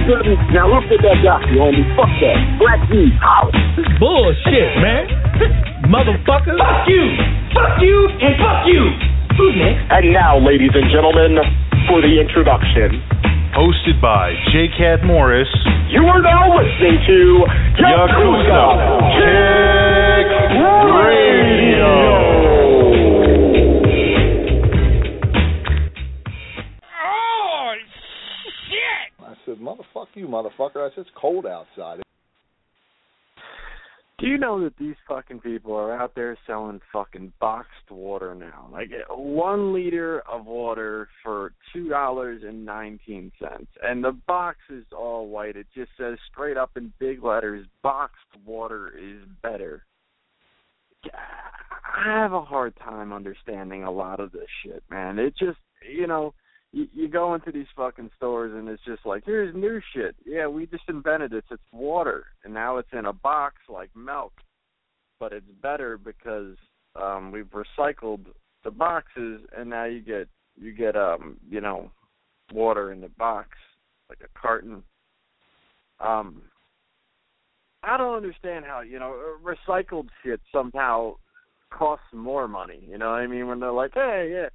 you didn't. Now look at that doctor, homie. Fuck that. Black D. Holla. Bullshit, man. Motherfucker. Fuck you. Fuck you and fuck you. Who's next? And now, ladies and gentlemen, for the introduction. Hosted by J. Cat Morris. You are now listening to Yakuza Kick motherfucker. I said, it's cold outside. Do you know that these fucking people are out there selling fucking boxed water now? Like one liter of water for two dollars and nineteen cents, and the box is all white. It just says straight up in big letters, "Boxed water is better." I have a hard time understanding a lot of this shit, man. It just, you know, you, go into these fucking stores and it's just like, here's new shit. Yeah, we just invented it. It's water, and now it's in a box like milk, but it's better because um we've recycled the boxes, and now you get you get um you know water in the box like a carton. Um, I don't understand how you know recycled shit somehow costs more money. You know what I mean? When they're like, hey, yeah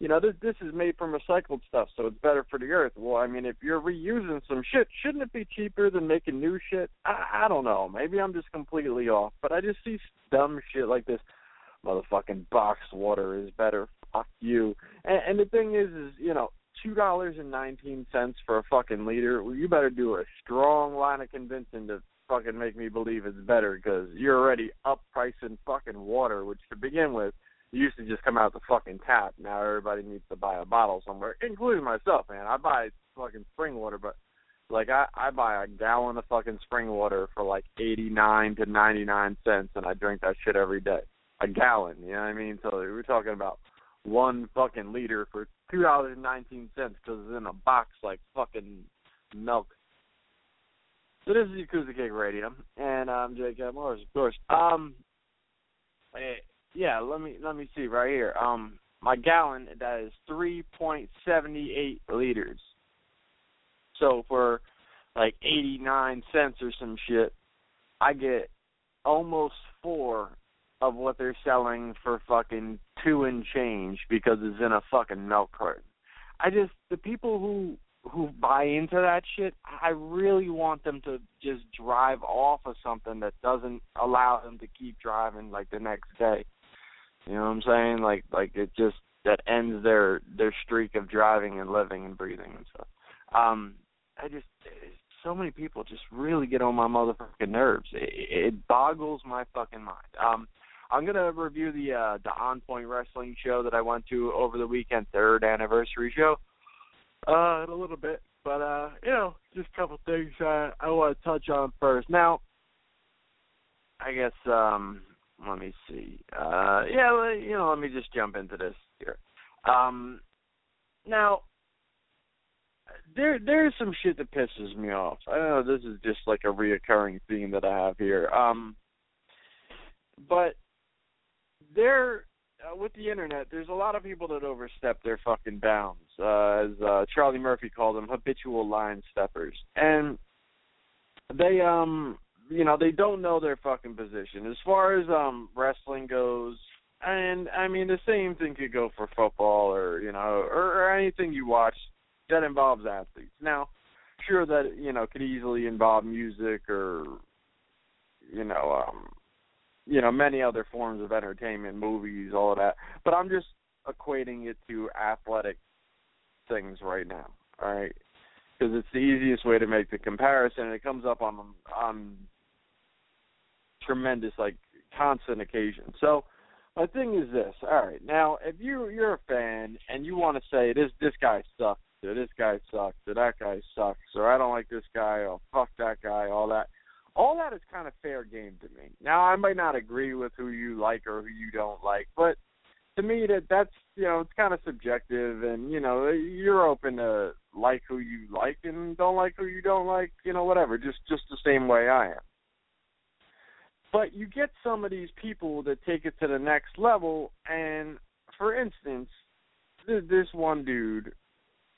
you know, this this is made from recycled stuff, so it's better for the earth. Well, I mean, if you're reusing some shit, shouldn't it be cheaper than making new shit? I, I don't know. Maybe I'm just completely off, but I just see dumb shit like this. Motherfucking boxed water is better. Fuck you. And, and the thing is, is you know, two dollars and nineteen cents for a fucking liter. Well, you better do a strong line of convincing to fucking make me believe it's better because you're already up pricing fucking water, which to begin with used to just come out the fucking tap. Now everybody needs to buy a bottle somewhere, including myself, man. I buy fucking spring water, but like I I buy a gallon of fucking spring water for like eighty nine to ninety nine cents, and I drink that shit every day. A gallon, you know what I mean? So we're talking about one fucking liter for two dollars and nineteen cents because it's in a box like fucking milk. So this is Yakuza Kick Radio, and I'm Jake Morris, of course. Um, eh, yeah, let me let me see right here. Um, my gallon that is three point seventy eight liters. So for like eighty nine cents or some shit, I get almost four of what they're selling for fucking two and change because it's in a fucking milk carton. I just the people who who buy into that shit, I really want them to just drive off of something that doesn't allow them to keep driving like the next day. You know what I'm saying? Like like it just that ends their their streak of driving and living and breathing and stuff. Um I just so many people just really get on my motherfucking nerves. It, it boggles my fucking mind. Um I'm gonna review the uh the On Point Wrestling show that I went to over the weekend, third anniversary show uh, in a little bit. But uh, you know, just a couple things uh, I want to touch on first. Now, I guess um, let me see. Uh, yeah, you know, let me just jump into this here. Um, now, there there's some shit that pisses me off. I know this is just like a reoccurring theme that I have here. Um, but there uh, with the internet, there's a lot of people that overstep their fucking bounds, uh, as uh, Charlie Murphy called them, habitual line steppers, and they, um, you know, they don't know their fucking position as far as um wrestling goes. And I mean, the same thing could go for football or you know, or, or anything you watch that involves athletes. Now, sure that you know could easily involve music or you know um you know many other forms of entertainment, movies, all of that. But I'm just equating it to athletic things right now. All right, because it's the easiest way to make the comparison, and it comes up on on tremendous like constant occasion. So my thing is this. All right, now if you you're a fan and you want to say this this guy sucks, or this guy sucks, or that guy sucks, or I don't like this guy, or fuck that guy, all that all that is kind of fair game to me. Now, I might not agree with who you like or who you don't like, but to me that that's you know it's kind of subjective, and you know you're open to like who you like and don't like who you don't like, you know whatever, just just the same way I am. But you get some of these people that take it to the next level, and for instance, this one dude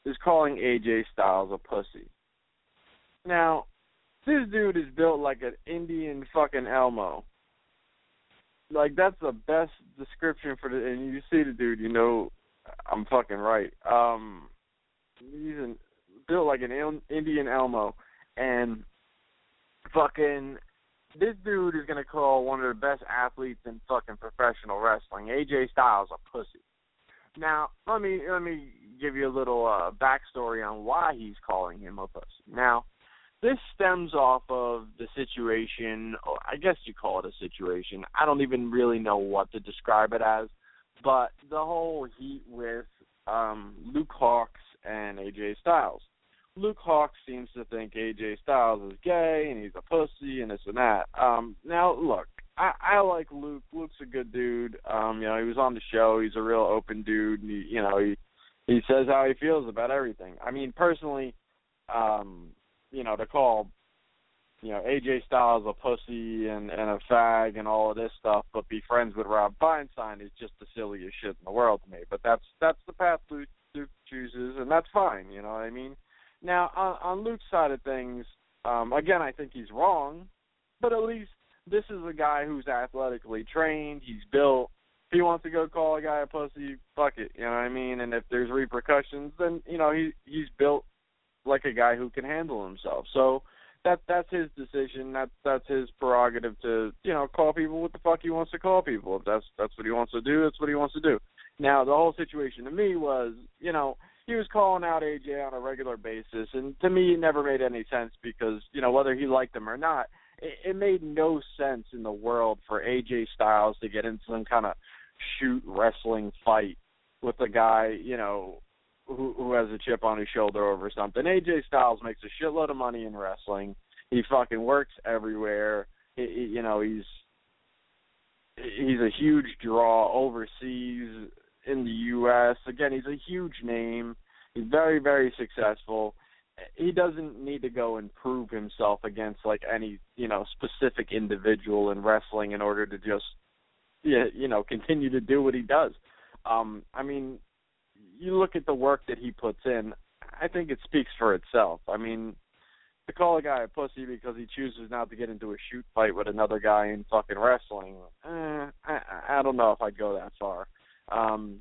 is calling AJ Styles a pussy. Now, this dude is built like an Indian fucking Elmo. Like that's the best description for the. And you see the dude, you know, I'm fucking right. Um, he's an, built like an Indian Elmo, and fucking this dude is gonna call one of the best athletes in fucking professional wrestling, AJ Styles, a pussy. Now, let me let me give you a little uh backstory on why he's calling him a pussy. Now, this stems off of the situation, or I guess you call it a situation. I don't even really know what to describe it as, but the whole heat with um, Luke Hawx and AJ Styles. Luke Hawx seems to think AJ Styles is gay and he's a pussy and this and that. Um, now, look, I, I like Luke. Luke's a good dude. Um, you know, he was on the show. He's a real open dude. And he, you know, he he says how he feels about everything. I mean, personally, um, you know, to call you know, AJ Styles a pussy and, and a fag and all of this stuff, but be friends with Rob Feinstein is just the silliest shit in the world to me. But that's that's the path Luke, Luke chooses, and that's fine. You know what I mean? Now on, on Luke's side of things, um, again, I think he's wrong, but at least this is a guy who's athletically trained. He's built. If he wants to go call a guy a pussy, fuck it. You know what I mean? And if there's repercussions, then you know he he's built like a guy who can handle himself. So that that's his decision. That's that's his prerogative to you know call people what the fuck he wants to call people. If that's that's what he wants to do, that's what he wants to do. Now the whole situation to me was you know he was calling out AJ on a regular basis, and to me it never made any sense because you know whether he liked him or not, it, it made no sense in the world for AJ Styles to get into some kind of shoot wrestling fight with a guy you know who who has a chip on his shoulder over something. AJ Styles makes a shitload of money in wrestling. He fucking works everywhere. He, he, you know, he's he's a huge draw overseas in the U.S. Again, he's a huge name. He's very very successful. He doesn't need to go and prove himself against like any you know specific individual in wrestling in order to just you know continue to do what he does. Um, I mean, you look at the work that he puts in, I think it speaks for itself. I mean, to call a guy a pussy because he chooses not to get into a shoot fight with another guy in fucking wrestling, eh, I, I don't know if I'd go that far. Um,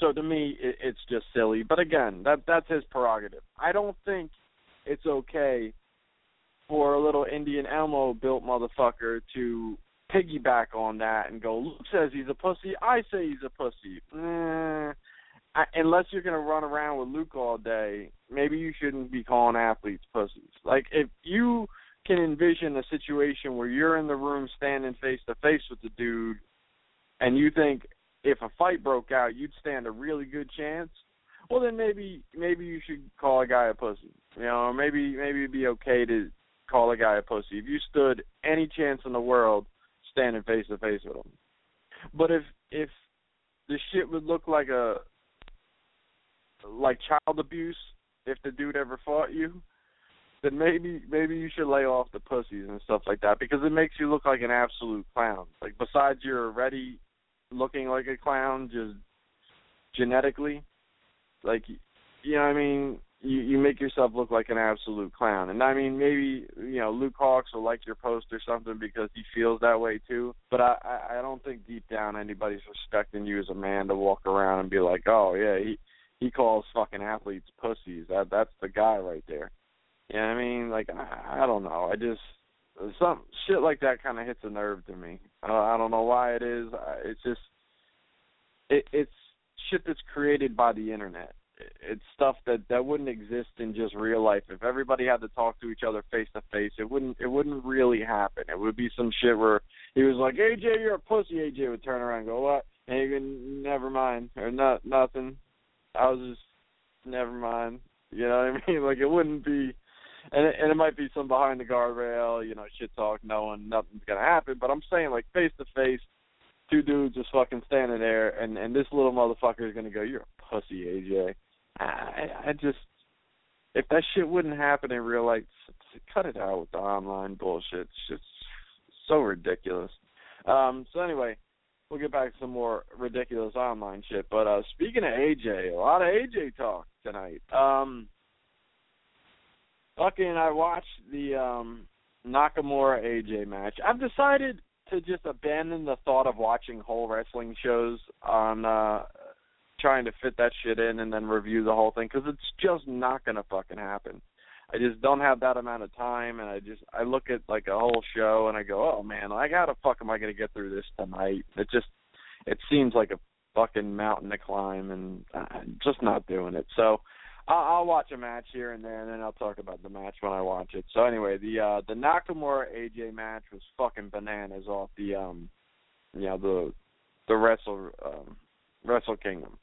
So to me, it, it's just silly. But again, that that's his prerogative. I don't think it's okay for a little Indian Elmo built motherfucker to piggyback on that and go, Luke says he's a pussy, I say he's a pussy. Eh, I, unless you're gonna run around with Luke all day, maybe you shouldn't be calling athletes pussies. Like if you can envision a situation where you're in the room standing face to face with the dude, and you think if a fight broke out, you'd stand a really good chance. Well, then maybe maybe you should call a guy a pussy. You know, maybe maybe it'd be okay to call a guy a pussy if you stood any chance in the world standing face to face with him. But if if the shit would look like a like child abuse if the dude ever fought you, then maybe maybe you should lay off the pussies and stuff like that because it makes you look like an absolute clown. Like besides you're already looking like a clown just genetically, like you know what I mean, you you make yourself look like an absolute clown. And I mean maybe you know Luke Hawx will like your post or something because he feels that way too. But I I, I don't think deep down anybody's respecting you as a man to walk around and be like, oh yeah he he calls fucking athletes pussies. That that's the guy right there. You know what I mean? Like I, I don't know. I just some shit like that kind of hits a nerve to me. I, I don't know why it is. It's just it, it's shit that's created by the internet. It's stuff that that wouldn't exist in just real life. If everybody had to talk to each other face to face, it wouldn't it wouldn't really happen. It would be some shit where he was like, "AJ, you're a pussy." AJ would turn around and go, "What?" And he would, "Never mind," or "Not nothing." I was just, never mind. You know what I mean? Like it wouldn't be, and it, and it might be some behind the guardrail, you know, shit talk, knowing nothing's gonna happen. But I'm saying like face to face, two dudes just fucking standing there, and and this little motherfucker is gonna go, "You're a pussy, AJ." I I just, if that shit wouldn't happen in real life, cut it out with the online bullshit. It's just so ridiculous. Um. So anyway, we'll get back to some more ridiculous online shit. But uh speaking of AJ, a lot of AJ talk tonight. Um Lucky and I watched the um Nakamura AJ match. I've decided to just abandon the thought of watching whole wrestling shows on uh trying to fit that shit in and then review the whole thing because it's just not gonna fucking happen. I just don't have that amount of time, and I just I look at like a whole show and I go, oh man, like how the fuck am I gonna get through this tonight? It just it seems like a fucking mountain to climb, and I'm just not doing it. So I'll, I'll watch a match here and there, and then I'll talk about the match when I watch it. So anyway, the uh the Nakamura AJ match was fucking bananas off the um you know the the Wrestle um Wrestle Kingdom.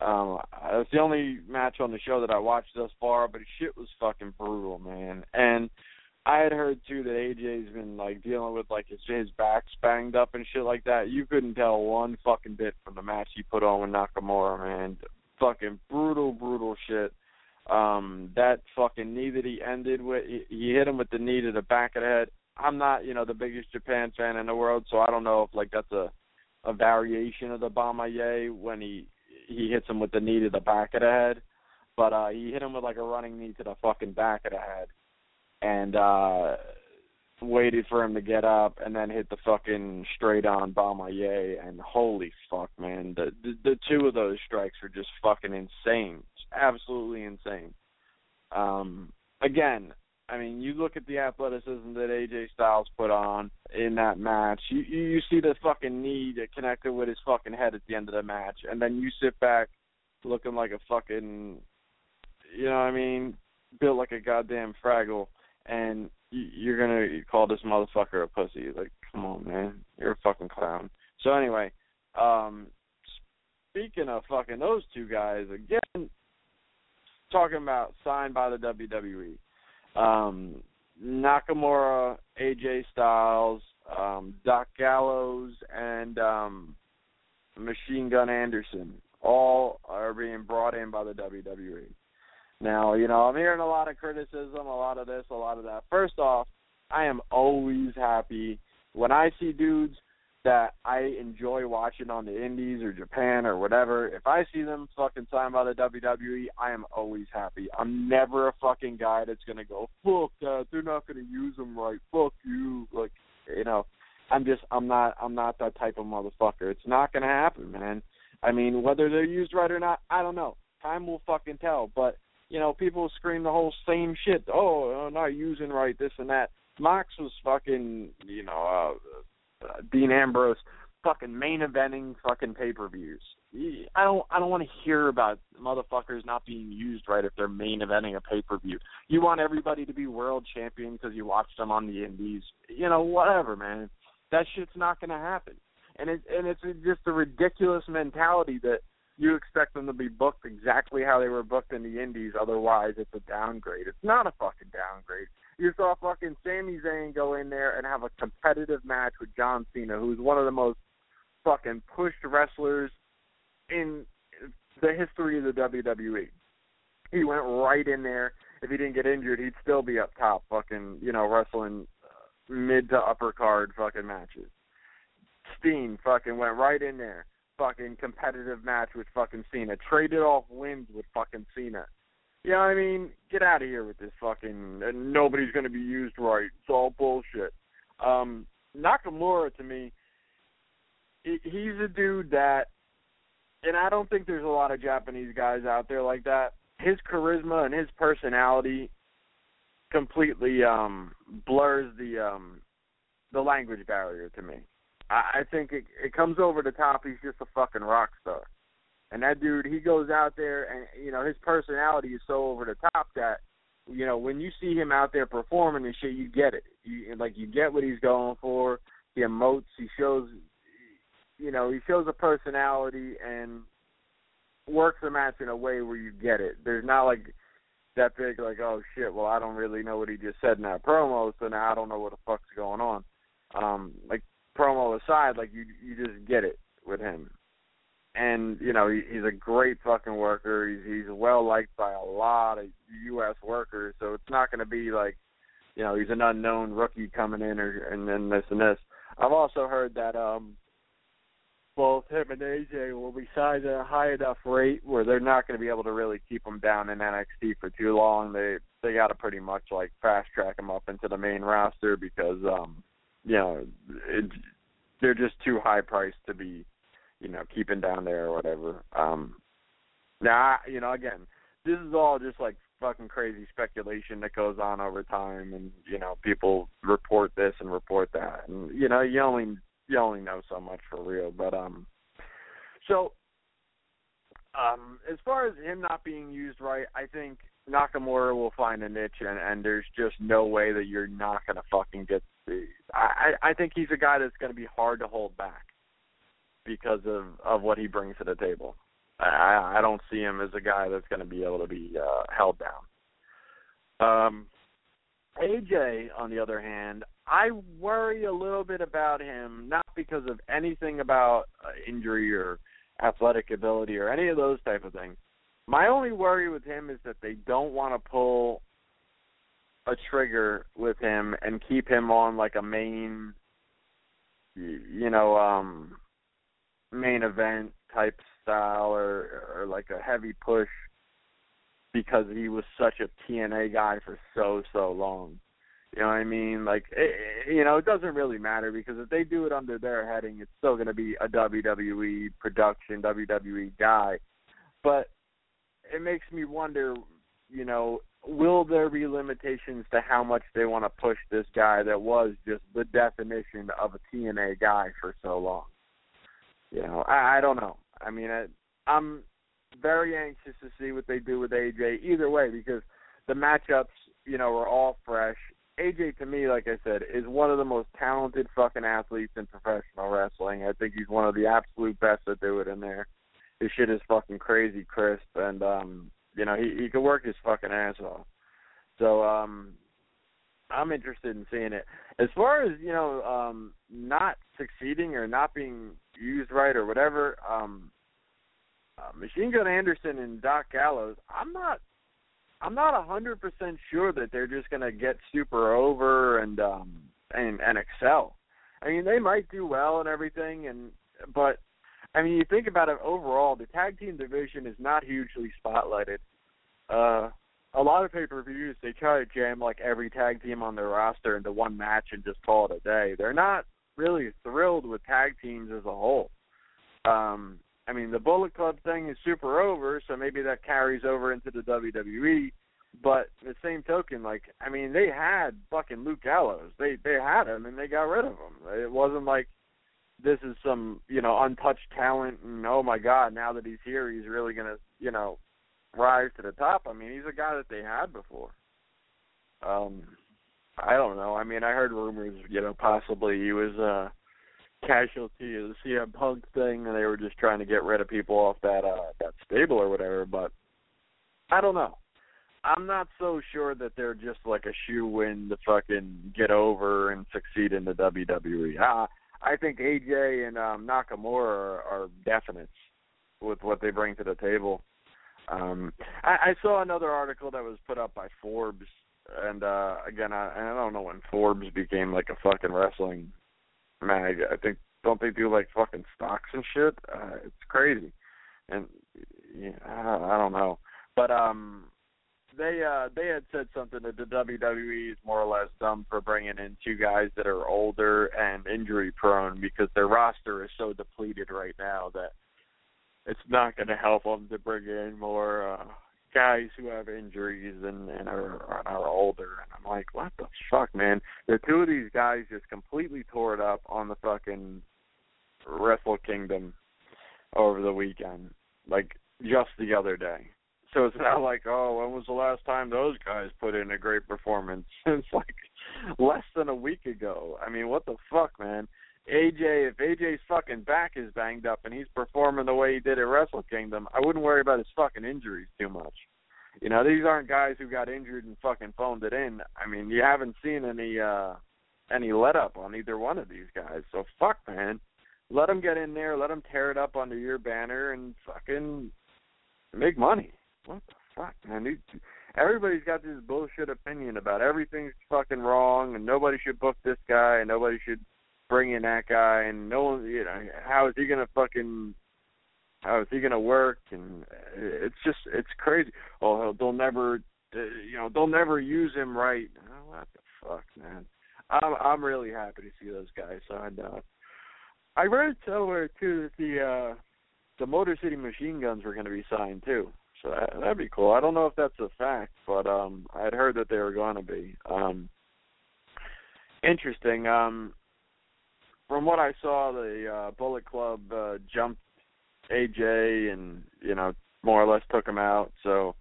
Um, it's the only match on the show that I watched thus far, but shit was fucking brutal, man. And I had heard too that AJ's been like dealing with like his his back's banged up and shit like that. You couldn't tell one fucking bit from the match he put on with Nakamura, man. Fucking brutal, brutal shit. Um, that fucking knee that he ended with, he, hit him with the knee to the back of the head. I'm not, you know, the biggest Japan fan in the world, so I don't know if like that's a a variation of the Bomaye when he he hits him with the knee to the back of the head, but uh he hit him with like a running knee to the fucking back of the head, and uh waited for him to get up and then hit the fucking straight on Bomaye and holy fuck man the, the the two of those strikes are just fucking insane absolutely insane um again I mean, you look at the athleticism that AJ Styles put on in that match. You you see the fucking knee that connected with his fucking head at the end of the match, and then you sit back looking like a fucking, you know what I mean, built like a goddamn Fraggle, and you're gonna call this motherfucker a pussy. Like, come on, man, you're a fucking clown. So anyway, um, speaking of fucking those two guys again, talking about signed by the WWE um, Nakamura, AJ Styles, um, Doc Gallows, and um, Machine Gun Anderson all are being brought in by the WWE. Now, you know, I'm hearing a lot of criticism, a lot of this, a lot of that. First off, I am always happy when I see dudes that I enjoy watching on the Indies or Japan or whatever, if I see them fucking signed by the WWE, I am always happy. I'm never a fucking guy that's gonna go, fuck that, they're not gonna use them right, fuck you, like, you know, I'm just, I'm not, I'm not that type of motherfucker. It's not gonna happen, man. I mean, whether they're used right or not, I don't know. Time will fucking tell. But you know, people scream the whole same shit. Oh, not using right, this and that. Mox was fucking, you know, uh, uh, Dean Ambrose fucking main eventing fucking pay per views. I don't I don't want to hear about motherfuckers not being used right if they're main eventing a pay per view. You want everybody to be world champion because you watched them on the indies. You know, whatever, man. That shit's not to happen. And it and it's just a ridiculous mentality that you expect them to be booked exactly how they were booked in the indies, otherwise it's a downgrade. It's not a fucking downgrade. You saw fucking Sami Zayn go in there and have a competitive match with John Cena, who's one of the most fucking pushed wrestlers in the history of the WWE. He went right in there. If he didn't get injured, he'd still be up top, fucking, you know, wrestling uh, mid to upper card fucking matches. Steen fucking went right in there, fucking competitive match with fucking Cena. Traded off wins with fucking Cena. You know I mean? Get out of here with this fucking. Nobody's gonna be used right. It's all bullshit. Um, Nakamura to me, he's a dude that and I don't think there's a lot of Japanese guys out there like that. His charisma and his personality completely um blurs the um the language barrier to me. I, I think it it comes over the top. He's just a fucking rock star, and that dude he goes out there and you know his personality is so over the top that you know when you see him out there performing and shit, you get it. You like you get what he's going for. He emotes. He shows you know, he shows a personality and works the match in a way where you get it. There's not like that big like, oh shit, well I don't really know what he just said in that promo, so now I don't know what the fuck's going on. Um, like promo aside, like you you just get it with him. And you know he, he's a great fucking worker. He's he's well liked by a lot of U.S. workers, so it's not going to be like, you know, he's an unknown rookie coming in or and then this and this. I've also heard that um both him and AJ will be signed at a high enough rate where they're not going to be able to really keep them down in NXT for too long. They they got to pretty much like fast track them up into the main roster because um you know it, they're just too high priced to be you know keeping down there or whatever. Um now you know again this is all just like fucking crazy speculation that goes on over time and you know people report this and report that and you know you only you only know so much for real. But um, so um, as far as him not being used right, I think Nakamura will find a niche, and and there's just no way that you're not gonna fucking get. The, I I think he's a guy that's gonna be hard to hold back because of of what he brings to the table. I I don't see him as a guy that's going to be able to be uh, held down. Um, AJ, on the other hand, I worry a little bit about him, not because of anything about uh, injury or athletic ability or any of those type of things. My only worry with him is that they don't want to pull a trigger with him and keep him on like a main, you know, um, main event type style or or like a heavy push because he was such a TNA guy for so so long. You know what I mean? Like, it, you know, it doesn't really matter because if they do it under their heading, it's still going to be a WWE production, WWE guy. But it makes me wonder, you know, will there be limitations to how much they want to push this guy that was just the definition of a TNA guy for so long? You know, I, I don't know. I mean, I, I'm very anxious to see what they do with AJ either way because the matchups, you know, are all fresh AJ to me, like I said, is one of the most talented fucking athletes in professional wrestling. I think he's one of the absolute best that do it in there. His shit is fucking crazy crisp, and um, you know he he can work his fucking ass off. So um, I'm interested in seeing it. As far as you know, um, not succeeding or not being used right or whatever, um, uh, Machine Gun Anderson and Doc Gallows, I'm not I'm not a hundred percent sure that they're just gonna get super over and um and and excel. I mean, they might do well and everything, and but I mean, you think about it overall, the tag team division is not hugely spotlighted. Uh, a lot of pay per views they try to jam like every tag team on their roster into one match and just call it a day. They're not really thrilled with tag teams as a whole. Um, I mean, the Bullet Club thing is super over, so maybe that carries over into the WWE. But the same token, like I mean, they had fucking Luke Gallows. They they had him and they got rid of him. It wasn't like this is some you know untouched talent and oh my god, now that he's here, he's really gonna you know rise to the top. I mean, he's a guy that they had before. Um, I don't know. I mean, I heard rumors, you know, possibly he was a casualty of the CM Punk thing, and they were just trying to get rid of people off that uh that stable or whatever. But I don't know. I'm not so sure that they're just like a shoe in to fucking get over and succeed in the WWE. Uh, I think AJ and um, Nakamura are, are definites with what they bring to the table. Um, I, I saw another article that was put up by Forbes, and uh, again, I, I don't know when Forbes became like a fucking wrestling mag. I think don't they do like fucking stocks and shit? Uh, it's crazy, and yeah, I, I don't know, but um, they uh they had said something that the WWE is more or less dumb for bringing in two guys that are older and injury prone because their roster is so depleted right now that it's not going to help them to bring in more uh guys who have injuries and and are are older. And I'm like what the fuck man? The two of these guys just completely tore it up on the fucking Wrestle Kingdom over the weekend like just the other day so it's not like, oh, when was the last time those guys put in a great performance? it's like less than a week ago. I mean, what the fuck, man? AJ, if AJ's fucking back is banged up and he's performing the way he did at Wrestle Kingdom, I wouldn't worry about his fucking injuries too much. You know, these aren't guys who got injured and fucking phoned it in. I mean, you haven't seen any uh any let up on either one of these guys. So fuck, man. Let them get in there, let them tear it up under your banner and fucking make money what the fuck, man? Everybody's got this bullshit opinion about everything's fucking wrong, and nobody should book this guy, and nobody should bring in that guy, and no one, you know, how is he gonna fucking, how is he gonna work? And it's just, it's crazy. Oh, they'll never, you know, they'll never use him right. Oh, what the fuck, man? I'm, I'm really happy to see those guys signed up. I read somewhere too that the uh the Motor City Machine Guns were going to be signed too. So that, that'd be cool. I don't know if that's a fact, but um I'd heard that they were going to be. Um interesting. Um from what I saw, the uh, Bullet Club uh, jumped AJ and you know more or less took him out. So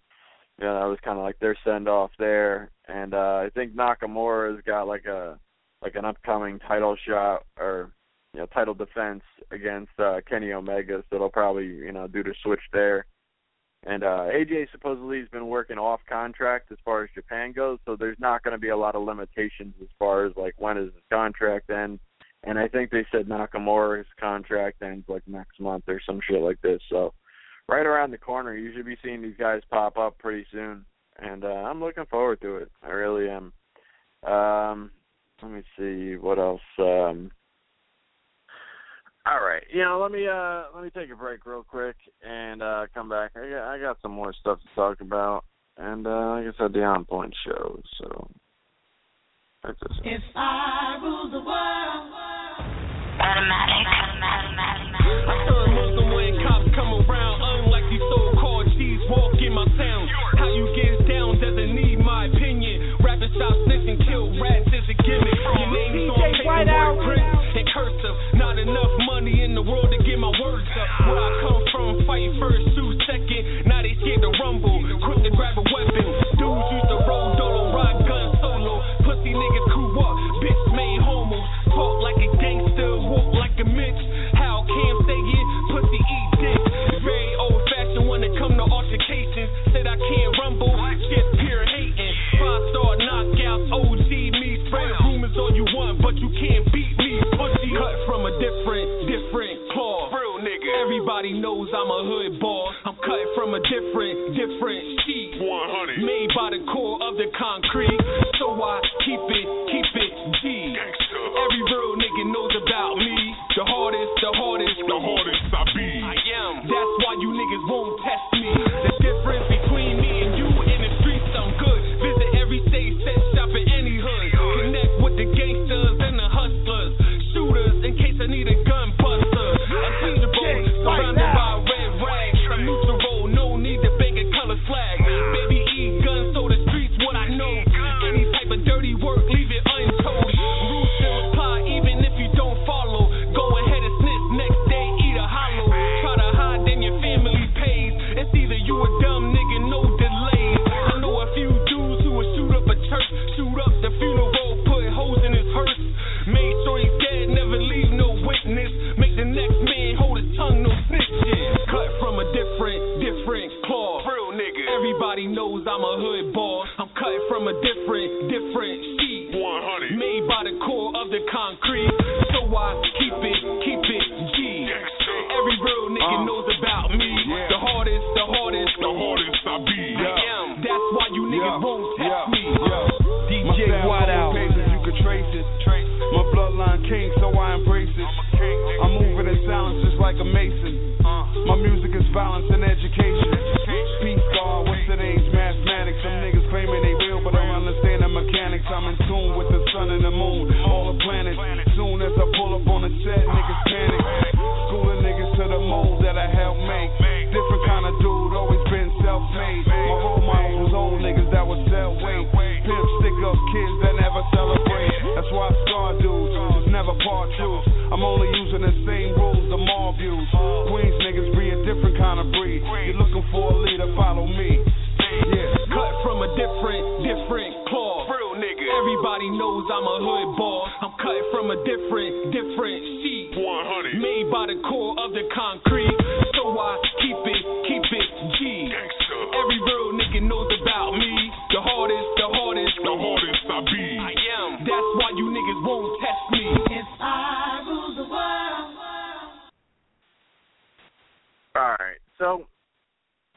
you know that was kind of like their send off there. And uh, I think Nakamura's got like a like an upcoming title shot or you know title defense against uh, Kenny Omega. So they'll probably you know do the switch there. And uh AJ supposedly has been working off contract as far as Japan goes, so there's not going to be a lot of limitations as far as like when is his contract end. And I think they said Nakamura's contract ends like next month or some shit like this. So right around the corner, you should be seeing these guys pop up pretty soon. And uh I'm looking forward to it. I really am. Um let me see what else um all right. You know, let me uh let me take a break real quick and uh come back. I got I got some more stuff to talk about. And uh like I said, the on point show, so check this. If I rule the world Automatic, automatic, My son Muslim when cops come around, unlike these so-called G's walk in my sound. How you get down doesn't need my opinion. Rappers stop snitching, kill rats is a gimmick. Your name's on paperwork, print and cursive. Enough money in the world to get my words up. Where I come from, fight first, sue second. Now they scared to rumble, quick to grab a weapon. Knows I'm a hood boss. I'm cut from a different, different sheet. 100. Made by the core of the concrete.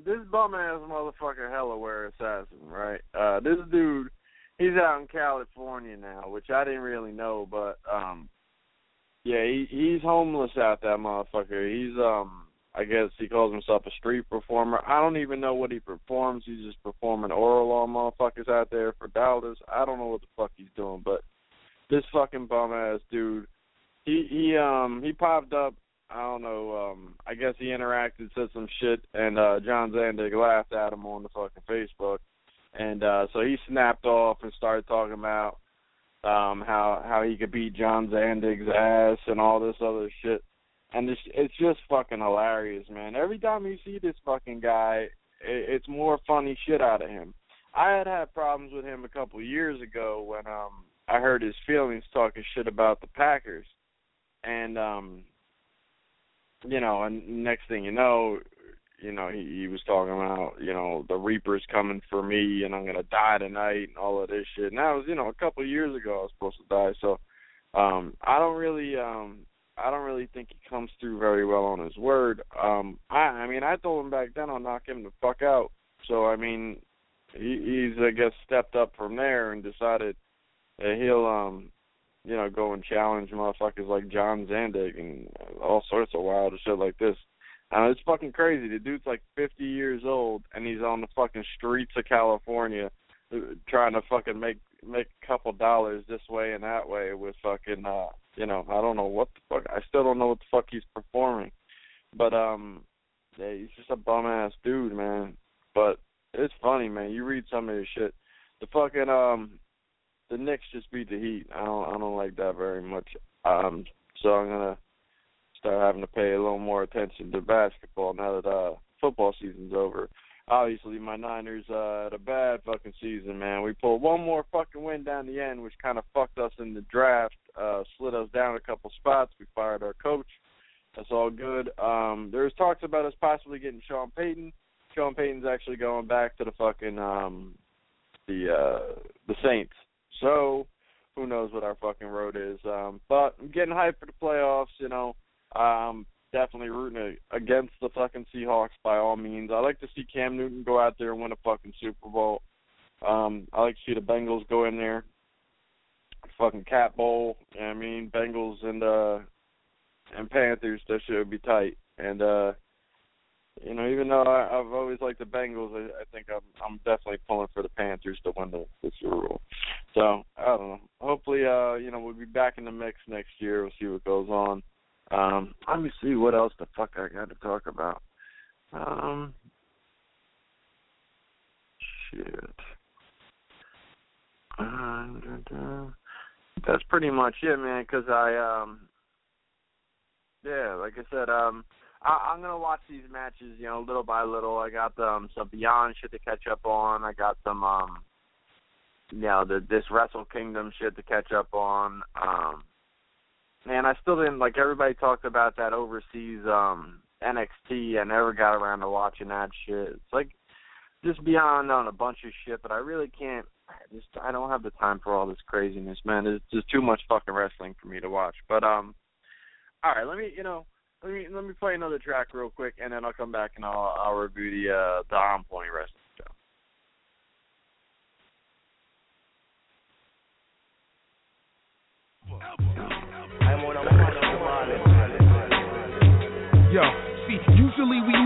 This bum ass motherfucker Hellaware assassin, right? Uh this dude he's out in California now, which I didn't really know, but um yeah, he he's homeless out that motherfucker. He's um I guess he calls himself a street performer. I don't even know what he performs. He's just performing oral on motherfuckers out there for dollars. I don't know what the fuck he's doing, but this fucking bum ass dude, he he um he popped up. I don't know. Um, I guess he interacted, said some shit, and uh John Zandig laughed at him on the fucking Facebook, and uh so he snapped off and started talking about um how how he could beat John Zandig's ass and all this other shit. And it's it's just fucking hilarious, man. Every time you see this fucking guy, it, it's more funny shit out of him. I had had problems with him a couple of years ago when um I heard his feelings talking shit about the Packers, and um you know, and next thing you know, you know, he, he was talking about, you know, the Reaper's coming for me and I'm gonna die tonight and all of this shit. And that was, you know, a couple of years ago I was supposed to die. So um I don't really um I don't really think he comes through very well on his word. Um I I mean I told him back then I'll knock him the fuck out. So I mean he he's I guess stepped up from there and decided that he'll um you know, go and challenge motherfuckers like John Zandig and all sorts of wild shit like this. It's fucking crazy. The dude's like 50 years old and he's on the fucking streets of California uh, trying to fucking make make a couple dollars this way and that way with fucking uh you know, I don't know what the fuck I still don't know what the fuck he's performing. But um yeah, he's just a bum ass dude, man. But it's funny, man. You read some of his shit. The fucking um the Knicks just beat the Heat. I don't I don't like that very much. Um so I'm gonna start having to pay a little more attention to basketball now that uh football season's over. Obviously my Niners uh had a bad fucking season, man. We pulled one more fucking win down the end which kinda fucked us in the draft, uh slid us down a couple spots. We fired our coach. That's all good. Um there's talks about us possibly getting Sean Payton. Sean Payton's actually going back to the fucking um the uh the Saints. So who knows what our fucking road is. Um but I'm getting hyped for the playoffs, you know. Um definitely rooting against the fucking Seahawks by all means. I like to see Cam Newton go out there and win a fucking Super Bowl. Um I like to see the Bengals go in there. Fucking Cat Bowl, you know I mean? Bengals and uh and Panthers, that shit would be tight. And uh you know, even though I, I've always liked the Bengals, I, I think I'm I'm definitely pulling for the Panthers to win the, the Super Bowl. So I don't know. Hopefully, uh, you know, we'll be back in the mix next year. We'll see what goes on. Um, let me see what else the fuck I got to talk about. Um, shit. Uh, that's pretty much it, man. Because I, um, yeah, like I said, um, I, I'm gonna watch these matches, you know, little by little. I got um, some Beyond shit to catch up on. I got some, um, you know, the this Wrestle Kingdom shit to catch up on. Um, man, I still didn't like. Everybody talked about that overseas um NXT. I never got around to watching that shit. It's like just beyond on a bunch of shit, but I really can't. I just I don't have the time for all this craziness, man. There's just too much fucking wrestling for me to watch. But um, all right, let me you know let me let me play another track real quick, and then I'll come back and I'll I'll review the uh the On Point Wrestling show. A man of the morning. Yo,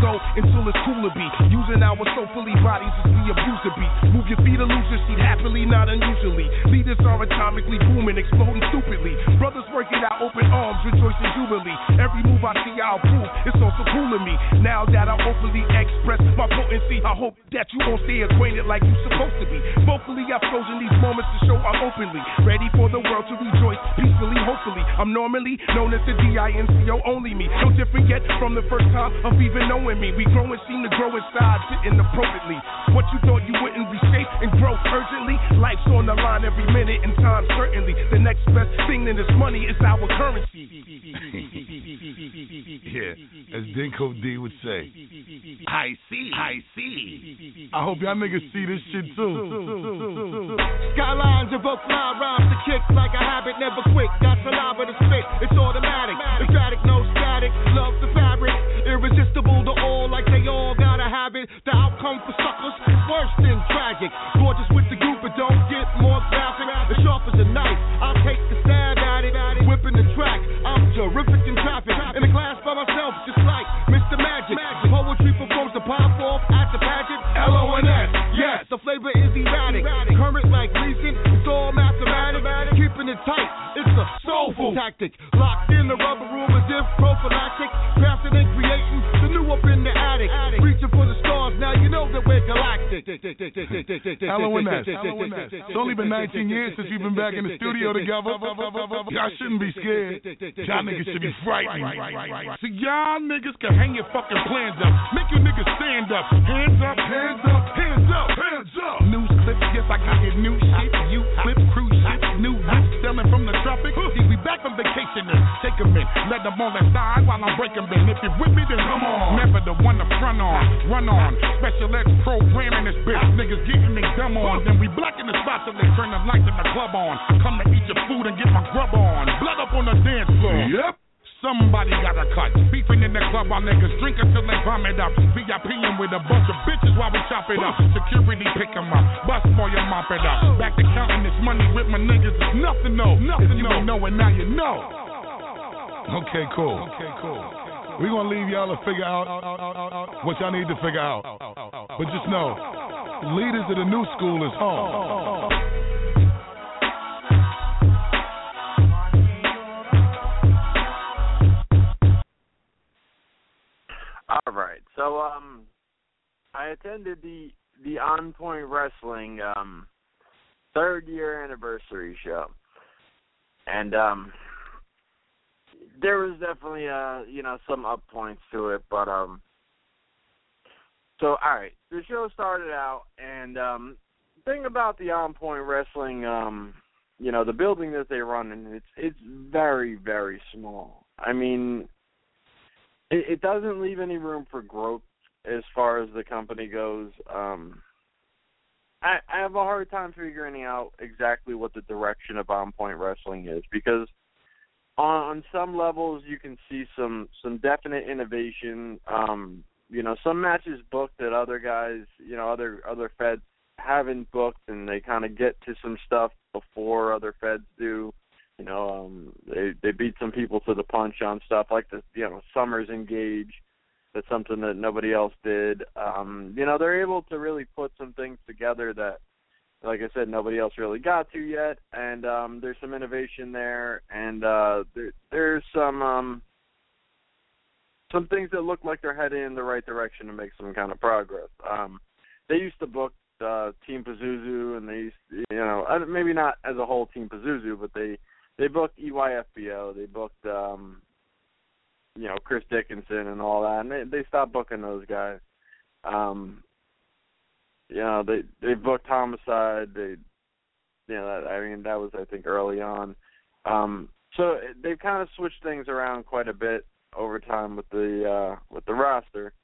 go until it's cool to be. Using our soulfully bodies as we abuse the beat. Move your feet, lose your seat happily, not unusually. Leaders are atomically booming, exploding stupidly. Brothers working out open arms, rejoicing jubilee. Every move I see, I'll prove it's also cool to me. Now that I openly express my potency, I hope that you won't stay acquainted like you're supposed to be. Vocally, I've chosen these moments to show I'm openly ready for the world to rejoice peacefully. Hopefully, I'm normally known as the D-I-N-C-O only me. No different yet from the first time of even knowing me. We grow and seem to grow inside, fitting appropriately. What you thought you wouldn't reshape and grow urgently, life's on the line every minute and time certainly. The next best thing than this money is our currency. yeah, as Dinco D would say. I see, I see. I hope y'all niggas see this shit too. Skylines evoke fly rhymes to kick like a habit, never quick. Got saliva to spit, it's automatic. Emphatic, L-O-N-S. It's only been 19 years since we've been back in the studio together. Y'all shouldn't be scared. Y'all niggas should be frightened. So y'all niggas can hang your fucking plans up. Make you niggas stand up. Hands up, hands up, hands up, hands up. News clips, yes, I got your new shit. You flip, cruise shit, new whip, selling from the tropics. See, we back from vacation and take 'em in. Let them on the side while I'm breaking bin. If you're with me, then come on. Never the one to front on, run on. Special ed programming this bitch. Niggas getting they dumb on. Then we blacking the spot till they turn the lights in the club on. Come to eat your food and get my grub on. Blood up on the dance floor. Yep. Somebody got a cut. Beefing in the club while niggas drink until they vomit up. VIPing with a bunch of bitches while we chop it up. Security pick 'em up. Bus boy, you mop it up. Back to counting this money with my niggas is nothing, no. Nothing, you ain't know it, now you know. Okay, cool. Okay, cool. we to leave y'all to figure out what y'all need to figure out. But just know, leaders of the new school is home. All right. So um I attended the the On Point Wrestling um third year anniversary show. And um there was definitely uh you know some up points to it, but um so all right, the show started out and um thing about the On Point Wrestling um you know the building that they run in it's it's very very small. I mean it, it doesn't leave any room for growth as far as the company goes. Um, I, I have a hard time figuring out exactly what the direction of On Point Wrestling is because on, some levels you can see some some definite innovation. Um, you know, some matches booked that other guys, you know, other other feds haven't booked, and they kind of get to some stuff before other feds do. You know, um, they they beat some people to the punch on stuff like the you know Summers Engage. That's something that nobody else did. Um, you know, they're able to really put some things together that, like I said, nobody else really got to yet. And um, there's some innovation there, and uh, there, there's some um, some things that look like they're heading in the right direction to make some kind of progress. Um, they used to book uh, Team Pazuzu, and they used, to, you know, uh, maybe not as a whole Team Pazuzu, but they they booked EYFBO, they booked um you know Chris Dickinson and all that, and they they stopped booking those guys. Um, you know they they booked Homicide. They you know that, I mean that was I think early on. Um, so they've kind of switched things around quite a bit over time with the uh with the roster.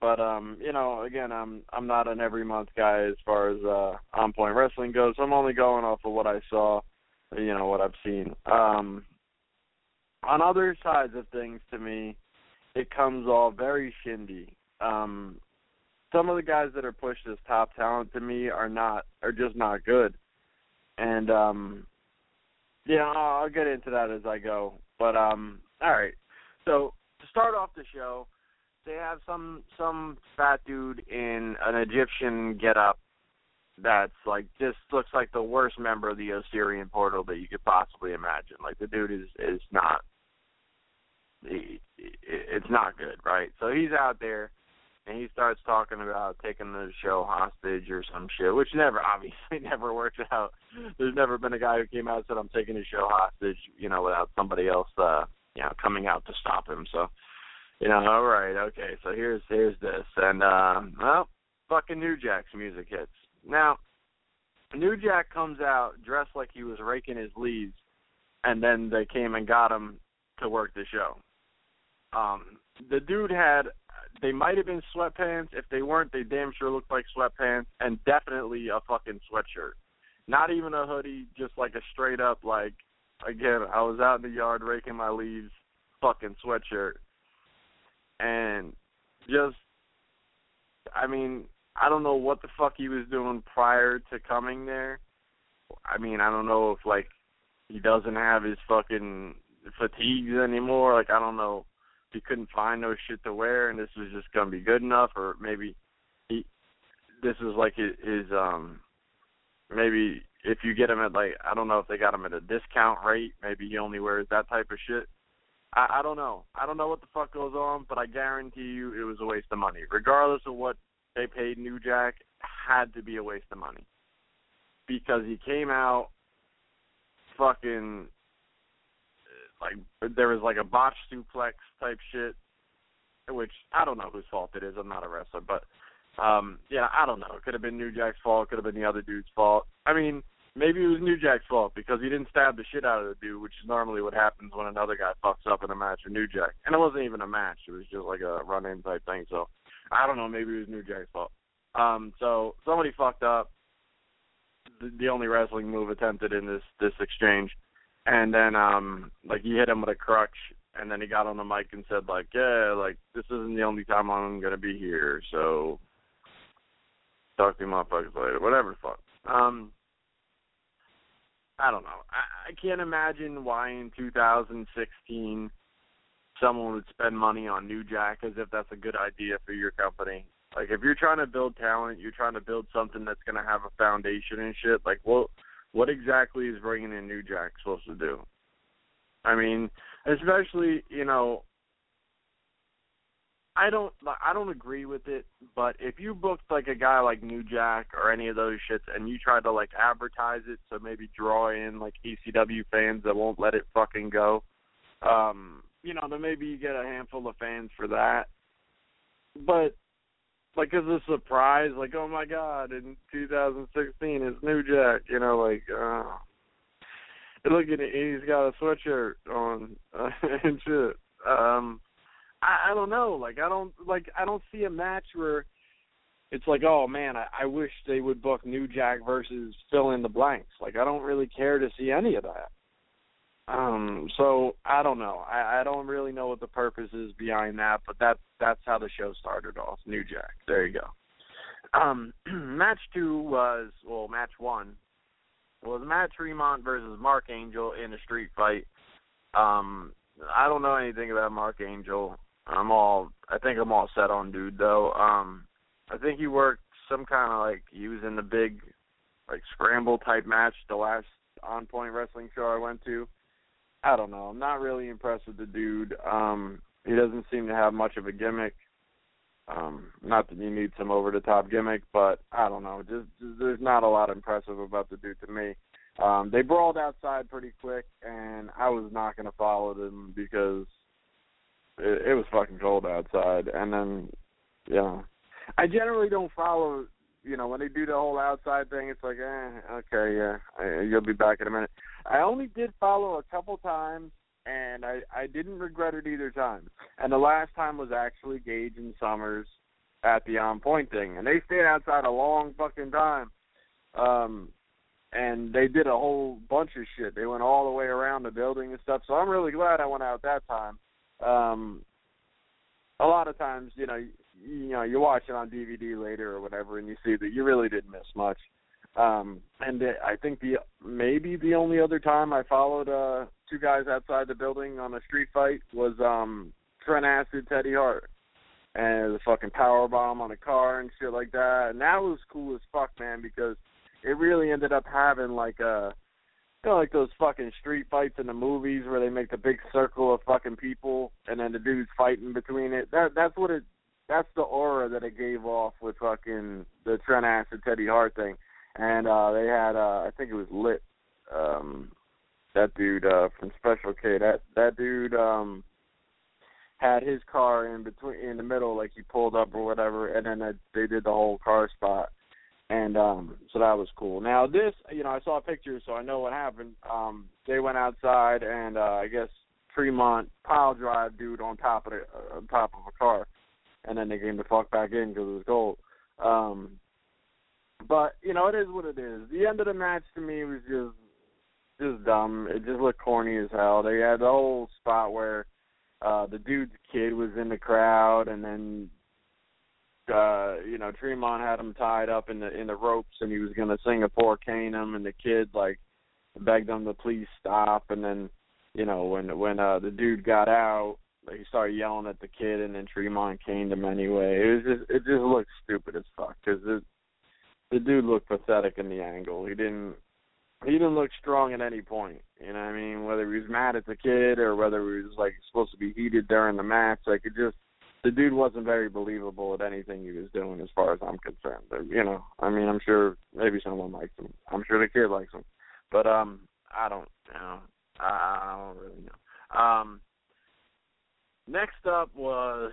But um, you know, again, I'm I'm not an every month guy as far as uh on point wrestling goes. I'm only going off of what I saw you know what I've seen. Um, on other sides of things, to me, it comes all very shindy. Um, some of the guys that are pushed as top talent to me are not are just not good, and um, yeah, I'll, I'll get into that as I go. But um, all right, so to start off the show, they have some some fat dude in an Egyptian getup that's like just looks like the worst member of the Osirian portal that you could possibly imagine. Like the dude is is not he, it's not good, right? So he's out there and he starts talking about taking the show hostage or some shit, which never obviously never works out. There's never been a guy who came out and said I'm taking the show hostage, you know, without somebody else uh you know coming out to stop him. So you know, all right, okay, so here's here's this and uh well, fucking New Jack's music hits. Now New Jack comes out dressed like he was raking his leaves and then they came and got him to work the show. Um the dude had they might have been sweatpants. If they weren't, they damn sure looked like sweatpants, and definitely a fucking sweatshirt. Not even a hoodie, just like a straight up like. Again, I was out in the yard raking my leaves, fucking sweatshirt, and just, I mean, I don't know what the fuck he was doing prior to coming there. I mean, I don't know if like he doesn't have his fucking fatigues anymore. Like I don't know he couldn't find no shit to wear and this was just gonna be good enough or maybe he this is like his, his um maybe if you get him at like I don't know if they got him at a discount rate, maybe he only wears that type of shit. I, I don't know. I don't know what the fuck goes on, but I guarantee you it was a waste of money. Regardless of what they paid New Jack, had to be a waste of money. Because he came out fucking like there was like a botch suplex type shit, which I don't know whose fault it is. I'm not a wrestler, but um yeah, I don't know. It could have been New Jack's fault. It could have been the other dude's fault. I mean, maybe it was New Jack's fault because he didn't stab the shit out of the dude, which is normally what happens when another guy fucks up in a match with New Jack. And it wasn't even a match; it was just like a run-in type thing. So I don't know. Maybe it was New Jack's fault. Um, so somebody fucked up. The, the only wrestling move attempted in this this exchange and then um like he hit him with a crutch and then he got on the mic and said like yeah like this isn't the only time i'm to be here so talk to you motherfuckers later whatever the fuck um i don't know i i can't imagine why in 2016 someone would spend money on new jack as if that's a good idea for your company like if you're trying to build talent you're trying to build something that's going to have a foundation and shit like what what exactly is bringing in New Jack supposed to do? I mean, especially you know, I don't I don't agree with it, but if you booked like a guy like New Jack or any of those shits and you tried to like advertise it to maybe draw in like ECW fans that won't let it fucking go, um, you know, then maybe you get a handful of fans for that. But like as a surprise, like oh my god, in 2016 it's New Jack, you know, like uh, look at it, he's got a sweatshirt on uh, and shit. Um, I, I don't know, like I don't like I don't see a match where it's like oh man, I, I wish they would book New Jack versus fill in the blanks. Like I don't really care to see any of that. Um, so I don't know. I, I don't really know what the purpose is behind that, but that's that's how the show started off. New Jack. There you go. Um, match two was well, match one was Matt Tremont versus Mark Angel in a street fight. Um, I don't know anything about Mark Angel. I'm all I think I'm all set on dude though. Um, I think he worked some kind of like he was in the big like scramble type match the last on point wrestling show I went to. I don't know. I'm not really impressed with the dude. Um, he doesn't seem to have much of a gimmick. Um, not that you need some over the top gimmick, but I don't know. Just, just there's not a lot impressive about the dude to me. Um, they brawled outside pretty quick, and I was not going to follow them because it, it was fucking cold outside. And then, you know, I generally don't follow you know, when they do the whole outside thing, it's like, eh, okay, yeah, you'll be back in a minute. I only did follow a couple times, and I I didn't regret it either time. And the last time was actually Gage and Summers at the on point thing, and they stayed outside a long fucking time. Um, and they did a whole bunch of shit. They went all the way around the building and stuff. So I'm really glad I went out that time. Um, a lot of times, you know, you know you watch it on DVD later or whatever, and you see that you really didn't miss much. Um, and I think the maybe the only other time I followed uh, two guys outside the building on a street fight was um, Trent Acid Teddy Hart. and the fucking power bomb on a car and shit like that. And that was cool as fuck, man, because it really ended up having like a you know, like those fucking street fights in the movies where they make the big circle of fucking people and then the dudes fighting between it. That that's what it that's the aura that it gave off with fucking the Trent Acid Teddy Hart thing. And uh they had uh I think it was lit um that dude uh from Special K that that dude um had his car in between in the middle like he pulled up or whatever and then they did the whole car spot and um so that was cool. Now this, you know, I saw pictures, so I know what happened. Um They went outside, and uh I guess Tremont pile drive dude on top of the uh, on top of a car, and then they came the fuck back in because it was cold. Um But you know, it is what it is. The end of the match to me was just just dumb. It just looked corny as hell. They had the whole spot where uh the dude's kid was in the crowd, and then uh, you know, Tremont had him tied up in the in the ropes, and he was going to Singapore cane him, and the kid like begged him to please stop, and then you know when when uh, the dude got out, he started yelling at the kid, and then Tremont caned him anyway. It was just it just looked stupid as fuck because the dude looked pathetic in the angle. He didn't he didn't look strong at any point. You know what I mean? Whether he was mad at the kid or whether he was like supposed to be heated during the match, like it just the dude wasn't very believable at anything he was doing as far as I'm concerned. You know, I mean, I'm sure maybe someone likes him. I'm sure the kid likes him. But um I don't you know. I, I don't really know. Um next up was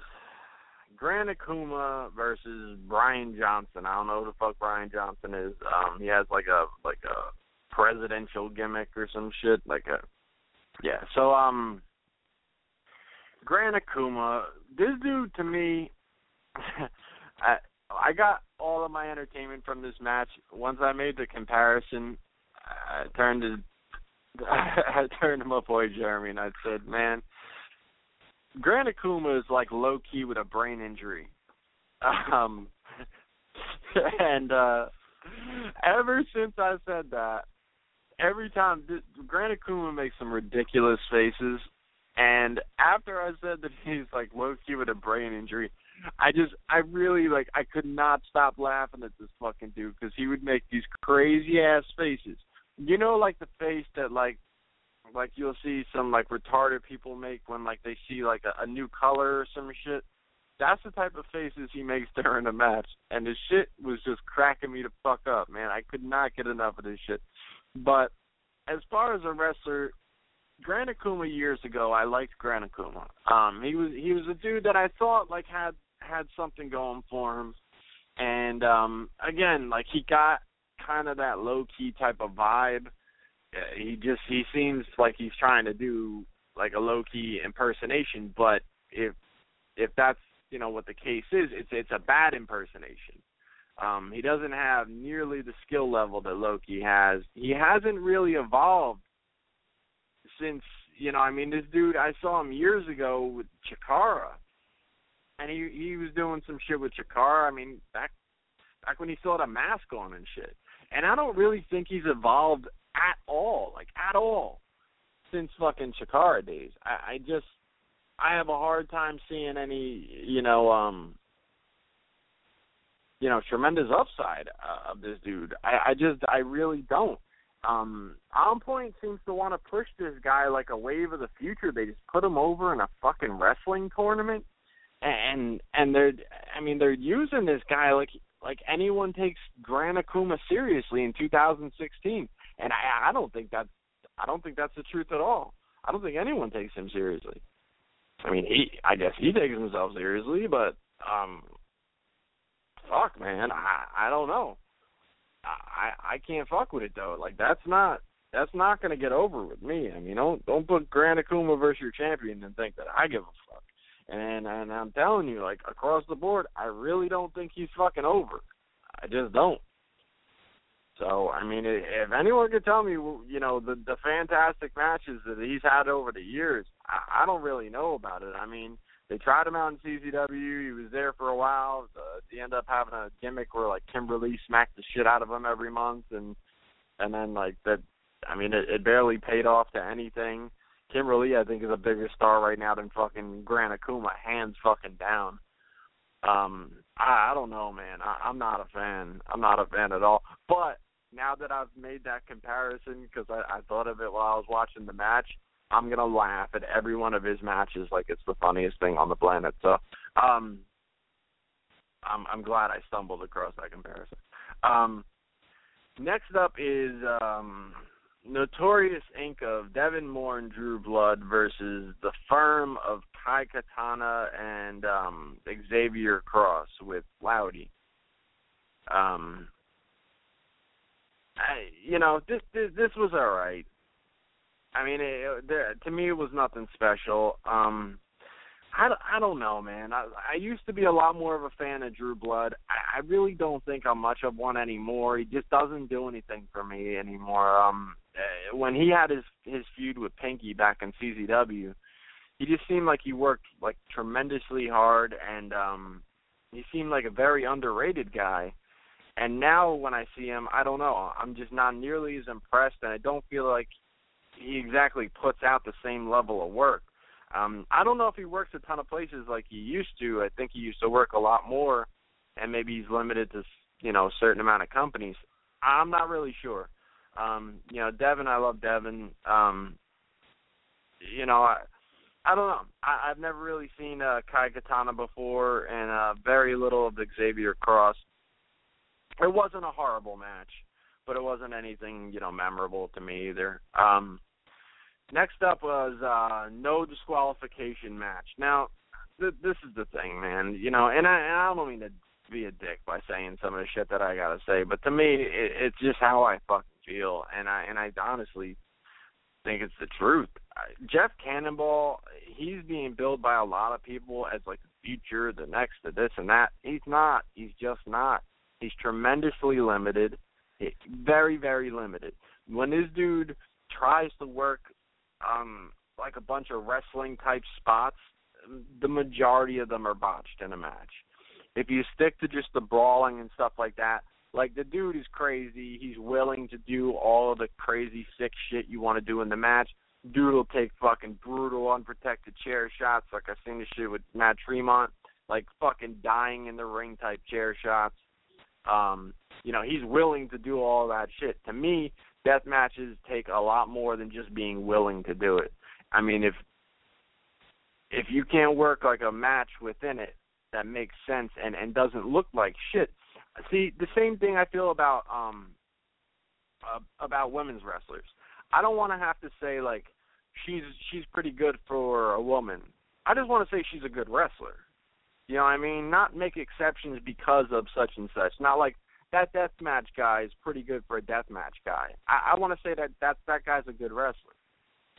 Gran Akuma versus Brian Johnson. I don't know who the fuck Brian Johnson is. Um he has like a like a presidential gimmick or some shit like a yeah. So um Gran Akuma, this dude to me, I I got all of my entertainment from this match. Once I made the comparison, I turned to I turned to my boy Jeremy and I said, "Man, Gran Akuma is like Low Ki with a brain injury." Um, and uh ever since I said that, every time Gran Akuma makes some ridiculous faces and after I said that he's like Low Ki with a brain injury, I just I really like I could not stop laughing at this fucking dude because he would make these crazy ass faces. You know, like the face that like like you'll see some like retarded people make when like they see like a, a new color or some shit. That's the type of faces he makes during a match, and the shit was just cracking me to fuck up, man. I could not get enough of this shit. But as far as a wrestler, Gran Akuma years ago, I liked Gran Akuma. Um, he was he was a dude that I thought like had had something going for him, and um, again, like he got kind of that Low Ki type of vibe. Uh, he just he seems like he's trying to do like a Low Ki impersonation, but if if that's you know what the case is, it's it's a bad impersonation. Um, he doesn't have nearly the skill level that Low Ki has. He hasn't really evolved since you know, I mean, this dude I saw him years ago with Chikara, and he he was doing some shit with Chikara. I mean, back back when he still had a mask on and shit. And I don't really think he's evolved at all, like at all, since fucking Chikara days. I, I just I have a hard time seeing any, you know, um you know, tremendous upside uh, of this dude. I, I just I really don't. Um, On Point seems to want to push this guy like a wave of the future. They just put him over in a fucking wrestling tournament, and and they're I mean they're using this guy like like anyone takes Gran Akuma seriously in 2016, and I I don't think that I don't think that's the truth at all. I don't think anyone takes him seriously. I mean, he I guess he takes himself seriously, but um, fuck man, I I don't know. I I can't fuck with it though. Like that's not that's not gonna get over with me. I mean, don't don't put Gran Akuma versus your champion and think that I give a fuck. And and I'm telling you, like across the board, I really don't think he's fucking over. I just don't. So I mean, if anyone could tell me, you know, the the fantastic matches that he's had over the years, I, I don't really know about it. I mean, they tried him out in CZW. He was there for a while. Uh, he ended up having a gimmick where like Kimberly smacked the shit out of him every month, and and then like that. I mean, it, it barely paid off to anything. Kimberly, I think, is a bigger star right now than fucking Gran Akuma, hands fucking down. Um, I, I don't know, man. I, I'm not a fan. I'm not a fan at all. But now that I've made that comparison, because I, I thought of it while I was watching the match, I'm gonna laugh at every one of his matches like it's the funniest thing on the planet. So, um, I'm I'm glad I stumbled across that comparison. Um, next up is um, Notorious Inc. of Devin Moore and Drew Blood versus the firm of Kai Katana and um, Xavier Cross with Loudy. Um, I, you know, this this, this was all right. I mean, it, it, to me, it was nothing special. Um, I, I don't know, man. I, I used to be a lot more of a fan of Drew Blood. I, I really don't think I'm much of one anymore. He just doesn't do anything for me anymore. Um, uh, when he had his his feud with Pinky back in CZW, he just seemed like he worked like tremendously hard, and um, he seemed like a very underrated guy. And now when I see him, I don't know. I'm just not nearly as impressed, and I don't feel like he exactly puts out the same level of work. Um, I don't know if he works a ton of places like he used to. I think he used to work a lot more, and maybe he's limited to you know a certain amount of companies. I'm not really sure. Um, you know, Devin, I love Devin. Um, you know, I I don't know. I, I've never really seen uh, Kai Katana before, and uh, very little of Xavier Cross. It wasn't a horrible match, but it wasn't anything you know memorable to me either. Um, next up was uh, no disqualification match. Now, th- this is the thing, man. You know, and I, and I don't mean to be a dick by saying some of the shit that I gotta say, but to me, it, it's just how I fucking feel, and I and I honestly think it's the truth. Jeff Cannonball, he's being billed by a lot of people as like the future, the next, the this and that. He's not. He's just not. He's tremendously limited, very very limited. When this dude tries to work um like a bunch of wrestling type spots, the majority of them are botched in a match. If you stick to just the brawling and stuff like that, like the dude is crazy. He's willing to do all of the crazy sick shit you want to do in the match. Dude will take fucking brutal unprotected chair shots, like I seen the shit with Matt Tremont, like fucking dying in the ring type chair shots. Um, you know, he's willing to do all that shit. To me, death matches take a lot more than just being willing to do it. I mean, if if you can't work like a match within it that makes sense and and doesn't look like shit, see the same thing I feel about um uh, about women's wrestlers. I don't want to have to say like she's she's pretty good for a woman. I just want to say she's a good wrestler. You know what I mean? Not make exceptions because of such and such. Not like that death match guy is pretty good for a death match guy. I, I want to say that that that guy's a good wrestler,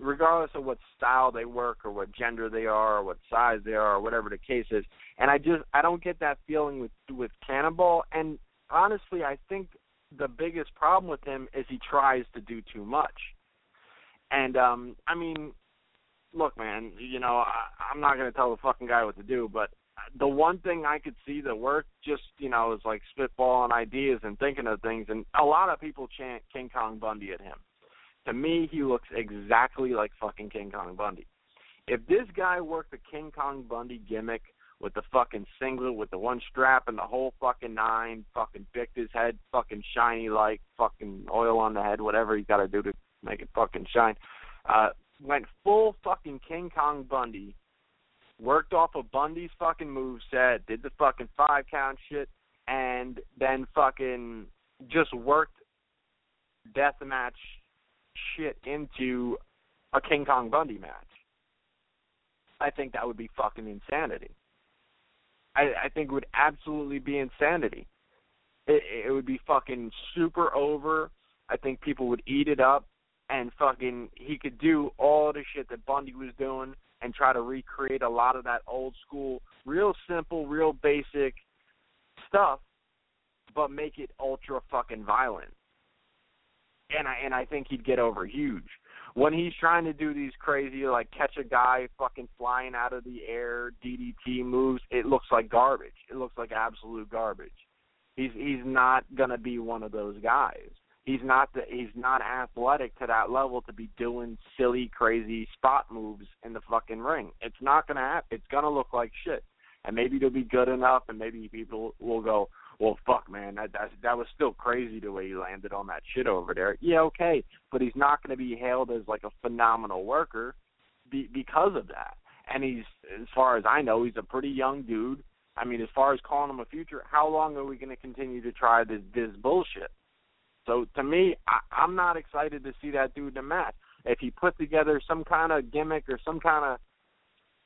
regardless of what style they work or what gender they are or what size they are or whatever the case is. And I just I don't get that feeling with with Cannonball. And honestly, I think the biggest problem with him is he tries to do too much. And um I mean, look, man, you know I, I'm not gonna tell the fucking guy what to do, but the one thing I could see that worked just, you know, is like spitballing ideas and thinking of things and a lot of people chant King Kong Bundy at him. To me, he looks exactly like fucking King Kong Bundy. If this guy worked the King Kong Bundy gimmick with the fucking singlet with the one strap and the whole fucking nine, fucking picked his head fucking shiny like fucking oil on the head, whatever he's gotta do to make it fucking shine. Uh went full fucking King Kong Bundy worked off of Bundy's fucking move set, did the fucking five count shit, and then fucking just worked deathmatch shit into a King Kong Bundy match. I think that would be fucking insanity. I, I think it would absolutely be insanity. It, it would be fucking super over. I think people would eat it up, and fucking he could do all the shit that Bundy was doing and try to recreate a lot of that old school, real simple, real basic stuff, but make it ultra fucking violent. And I and I think he'd get over huge. When he's trying to do these crazy like catch a guy fucking flying out of the air DDT moves, it looks like garbage. It looks like absolute garbage. He's he's not gonna be one of those guys he's not the, he's not athletic to that level to be doing silly, crazy spot moves in the fucking ring. It's not gonna happen. It's gonna look like shit. and maybe it'll be good enough, and maybe people will go, well, fuck, man, that that that was still crazy the way he landed on that shit over there. Yeah, okay, but he's not to be hailed as like a phenomenal worker be, because of that. And he's, as far as I know, he's a pretty young dude. I mean, as far as calling him a future, how long are we going to continue to try this this bullshit? So to me, I, I'm not excited to see that dude in a match. If he put together some kind of gimmick or some kind of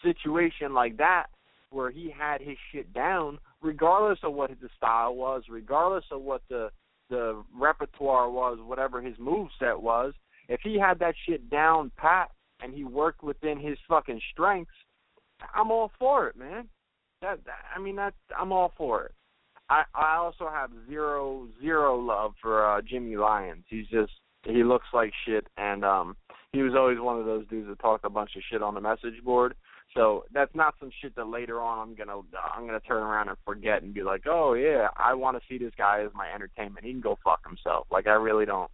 situation like that where he had his shit down, regardless of what the style was, regardless of what the the repertoire was, whatever his move set was, if he had that shit down pat and he worked within his fucking strengths, I'm all for it, man. That, that I mean that I'm all for it. I I also have zero zero love for uh Jimmy Lyons. He's just he looks like shit and um he was always one of those dudes that talked a bunch of shit on the message board. So that's not some shit that later on I'm gonna I'm gonna turn around and forget and be like, oh yeah, I want to see this guy as my entertainment. He can go fuck himself. Like I really don't,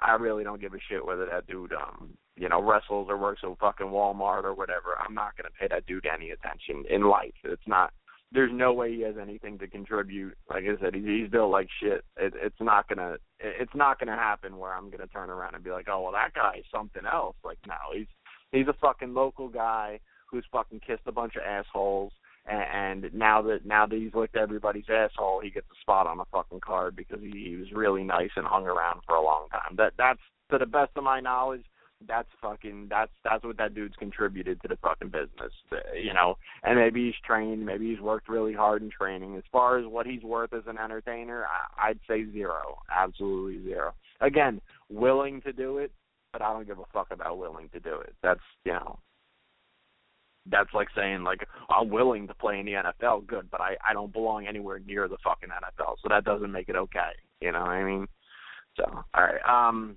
I really don't give a shit whether that dude um you know wrestles or works at fucking Walmart or whatever. I'm not gonna pay that dude any attention in life. It's not. There's no way he has anything to contribute. Like I said, he's, he's built like shit. It, it's not gonna. It's not gonna happen where I'm gonna turn around and be like, oh well, that guy's something else. Like no, he's he's a fucking local guy who's fucking kissed a bunch of assholes and, and now that now that he's licked everybody's asshole, he gets a spot on a fucking card because he, he was really nice and hung around for a long time. That that's to the best of my knowledge, that's fucking that's that's what that dude's contributed to the fucking business, you know. And maybe he's trained, maybe he's worked really hard in training. As far as what he's worth as an entertainer, I, I'd say zero, absolutely zero. Again, willing to do it, but I don't give a fuck about willing to do it. That's you know, that's like saying like I'm willing to play in the NFL, good, but I I don't belong anywhere near the fucking NFL, so that doesn't make it okay. You know what I mean? So all right, um,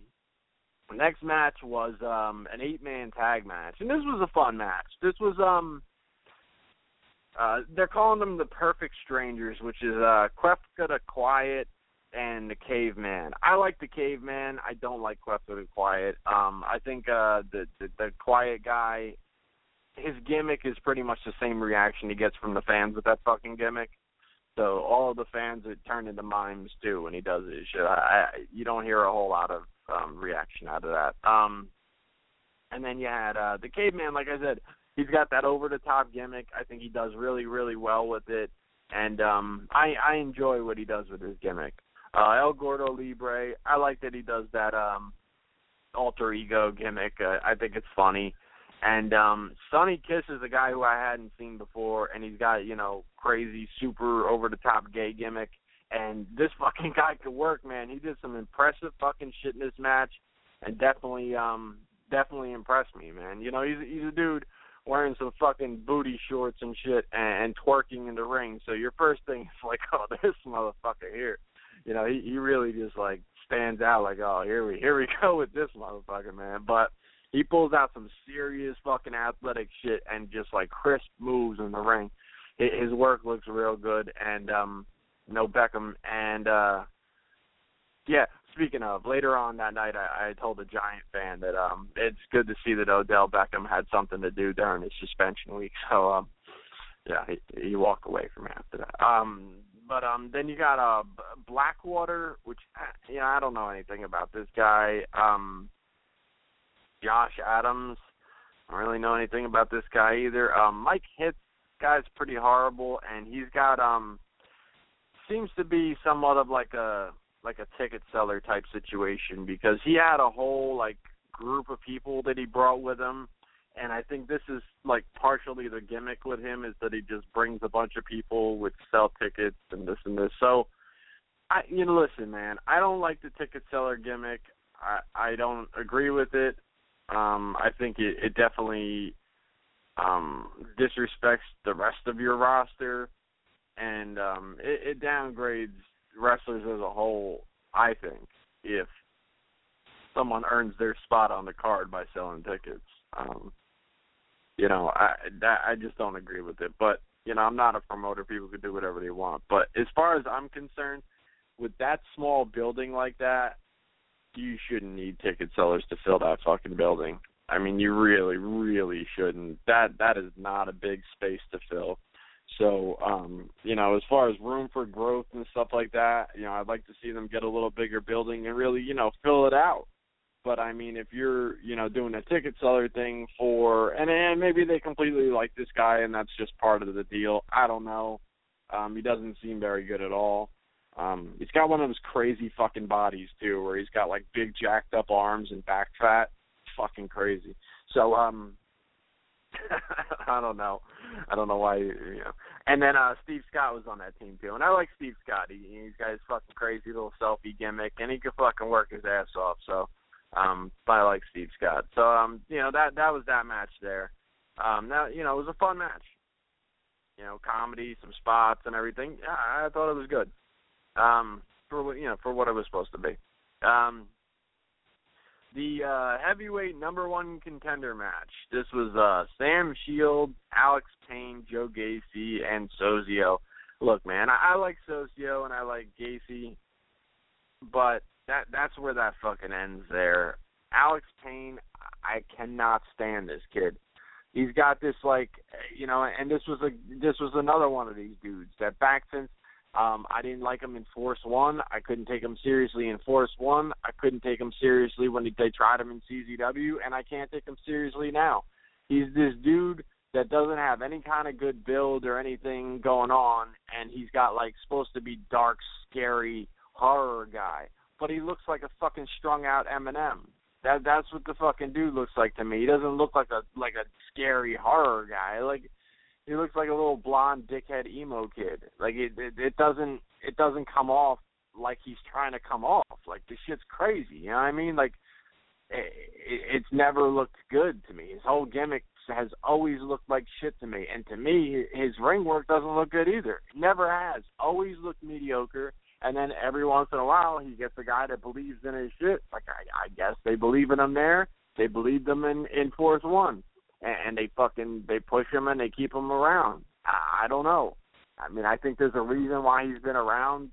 next match was um an eight man tag match, and this was a fun match. This was um. Uh, they're calling them the Perfect Strangers, which is uh, Kefka the Quiet and the Caveman. I like the Caveman. I don't like Kefka the Quiet. Um, I think uh, the, the the Quiet guy his gimmick is pretty much the same reaction he gets from the fans with that fucking gimmick. So all of the fans it turn into mimes too when he does it. Shit, I, I, you don't hear a whole lot of um reaction out of that. Um and then you had uh the caveman, like I said, he's got that over the top gimmick. I think he does really, really well with it. And um I I enjoy what he does with his gimmick. Uh El Gordo Libre, I like that he does that um alter ego gimmick. Uh, I think it's funny. And um Sonny Kiss is a guy who I hadn't seen before and he's got, you know, crazy super over the top gay gimmick and this fucking guy could work, man. He did some impressive fucking shit in this match and definitely um definitely impressed me, man. You know, he's he's a dude wearing some fucking booty shorts and shit and, and twerking in the ring. So your first thing is like, oh, this motherfucker here. You know, he he really just like stands out like, oh, here we here we go with this motherfucker, man. But he pulls out some serious fucking athletic shit and just like crisp moves in the ring. His work looks real good, and um, no Beckham, and uh, yeah. Speaking of, later on that night, I, I told a Giant fan that um, it's good to see that Odell Beckham had something to do during his suspension week. So um, yeah, he, he walked away from after that. Um, but um, then you got uh Blackwater, which you know I don't know anything about this guy. Um, Josh Adams. I don't really know anything about this guy either. Um, Mike Hitz, guy's pretty horrible, and he's got um seems to be somewhat of like a like a ticket seller type situation because he had a whole like group of people that he brought with him and I think this is like partially the gimmick with him is that he just brings a bunch of people which sell tickets and this and this. So I you know listen man, I don't like the ticket seller gimmick. I I don't agree with it. Um, I think it, it definitely um, disrespects the rest of your roster, and um, it, it downgrades wrestlers as a whole. I think if someone earns their spot on the card by selling tickets, um, you know, I that I just don't agree with it. But you know, I'm not a promoter. People can do whatever they want. But as far as I'm concerned, with that small building like that, you shouldn't need ticket sellers to fill that fucking building. I mean, you really, really shouldn't. That that is not a big space to fill. So, um, you know, as far as room for growth and stuff like that, you know, I'd like to see them get a little bigger building and really, you know, fill it out. But I mean, if you're, you know, doing a ticket seller thing for, and and maybe they completely like this guy and that's just part of the deal. I don't know. Um, he doesn't seem very good at all. Um, he's got one of those crazy fucking bodies too, where he's got like big jacked up arms and back fat. Fucking crazy. So, um, I don't know. I don't know why you know. And then uh Steve Scott was on that team too, and I like Steve Scott. He, he's got his fucking crazy little selfie gimmick, and he could fucking work his ass off. So, um, but I like Steve Scott. So, um, you know that that was that match there. Um, now you know it was a fun match. You know, comedy, some spots, and everything. Yeah, I thought it was good. Um, for you know for what it was supposed to be. Um, the uh, heavyweight number one contender match. This was uh, Sam Shield, Alex Payne, Joe Gacy, and Sozio. Look, man, I, I like Sozio and I like Gacy, but that that's where that fucking ends there. Alex Payne, I cannot stand this kid. He's got this like, you know, and this was a this was another one of these dudes that back since um, I didn't like him in Force One. I couldn't take him seriously in Force One. I couldn't take him seriously when they tried him in CZW, and I can't take him seriously now. He's this dude that doesn't have any kind of good build or anything going on, and he's got like supposed to be dark, scary horror guy, but he looks like a fucking strung out Eminem. That that's what the fucking dude looks like to me. He doesn't look like a like a scary horror guy. Like he looks like a little blonde dickhead emo kid. Like it, it it doesn't it doesn't come off like he's trying to come off. Like this shit's crazy. You know what I mean? Like it, it, it's never looked good to me. His whole gimmick has always looked like shit to me, and to me, his ring work doesn't look good either. It never has. Always looked mediocre. And then every once in a while, he gets a guy that believes in his shit. Like I, I guess they believe in him there. They believed him in in Force One and they fucking they push him and they keep him around. I, I don't know. I mean, I think there's a reason why he's been around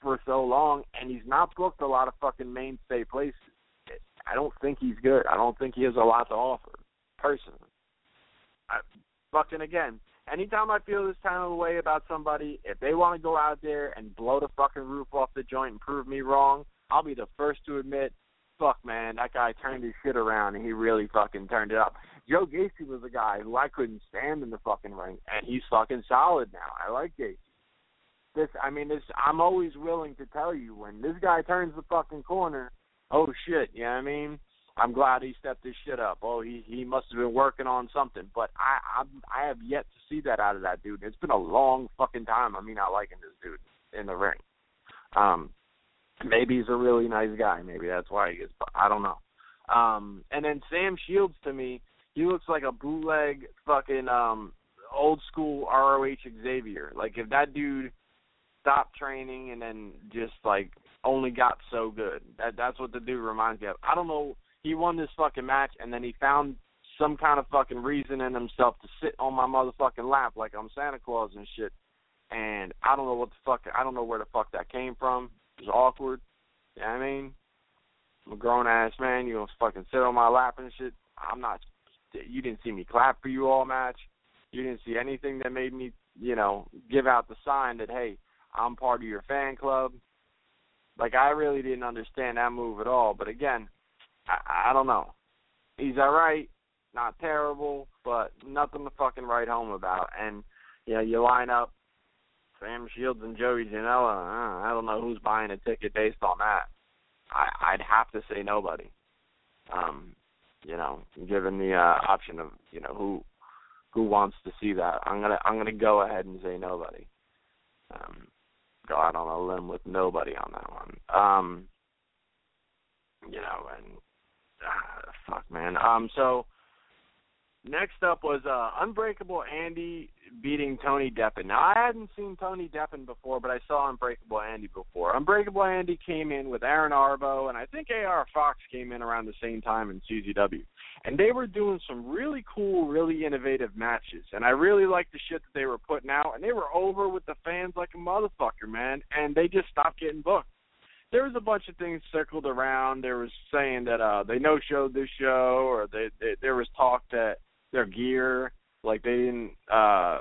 for so long, and he's not booked a lot of fucking mainstay places. I don't think he's good. I don't think he has a lot to offer, personally. I, fucking again, anytime I feel this kind of way about somebody, if they want to go out there and blow the fucking roof off the joint and prove me wrong, I'll be the first to admit, fuck man, that guy turned his shit around and he really fucking turned it up. Joe Gacy was a guy who I couldn't stand in the fucking ring, and he's fucking solid now. I like Gacy. This, I mean, this. I'm always willing to tell you when this guy turns the fucking corner. Oh shit, you know what I mean? I'm glad he stepped his shit up. Oh, he he must have been working on something, but I I I have yet to see that out of that dude. It's been a long fucking time. I mean, not liking this dude in the ring. Um, maybe he's a really nice guy. Maybe that's why he gets. I don't know. Um, and then Sam Shields to me, he looks like a bootleg fucking um old school ROH Xavier. Like if that dude stopped training and then just like only got so good. That that's what the dude reminds me of. I don't know. He won this fucking match and then he found some kind of fucking reason in himself to sit on my motherfucking lap like I'm Santa Claus and shit. And I don't know what the fuck. I don't know where the fuck that came from. It was awkward. You know what I mean? I'm a grown ass man. You gonna fucking sit on my lap and shit. I'm not you didn't see me clap for you all match. You didn't see anything that made me, you know, give out the sign that hey, I'm part of your fan club. Like I really didn't understand that move at all. But again, I, I don't know. He's all right, not terrible, but nothing to fucking write home about. And you know, you line up Sam Shields and Joey Janela. Uh, I don't know who's buying a ticket based on that. I, I'd have to say nobody. Um, you know, given the uh, option of you know who who wants to see that, I'm gonna I'm gonna go ahead and say nobody. Um, go out on a limb with nobody on that one. Um, you know, and uh, fuck, man. Um, so next up was uh, Unbreakable Andy beating Tony Deppen. Now I hadn't seen Tony Deppen before, but I saw Unbreakable Andy before. Unbreakable Andy came in with Aaron Arbo, and I think AR Fox came in around the same time in CZW. And they were doing some really cool, really innovative matches. And I really liked the shit that they were putting out, and they were over with the fans like a motherfucker, man. And they just stopped getting booked. There was a bunch of things circled around. There was saying that uh they no showed this show, or they, they there was talk that their gear like they didn't uh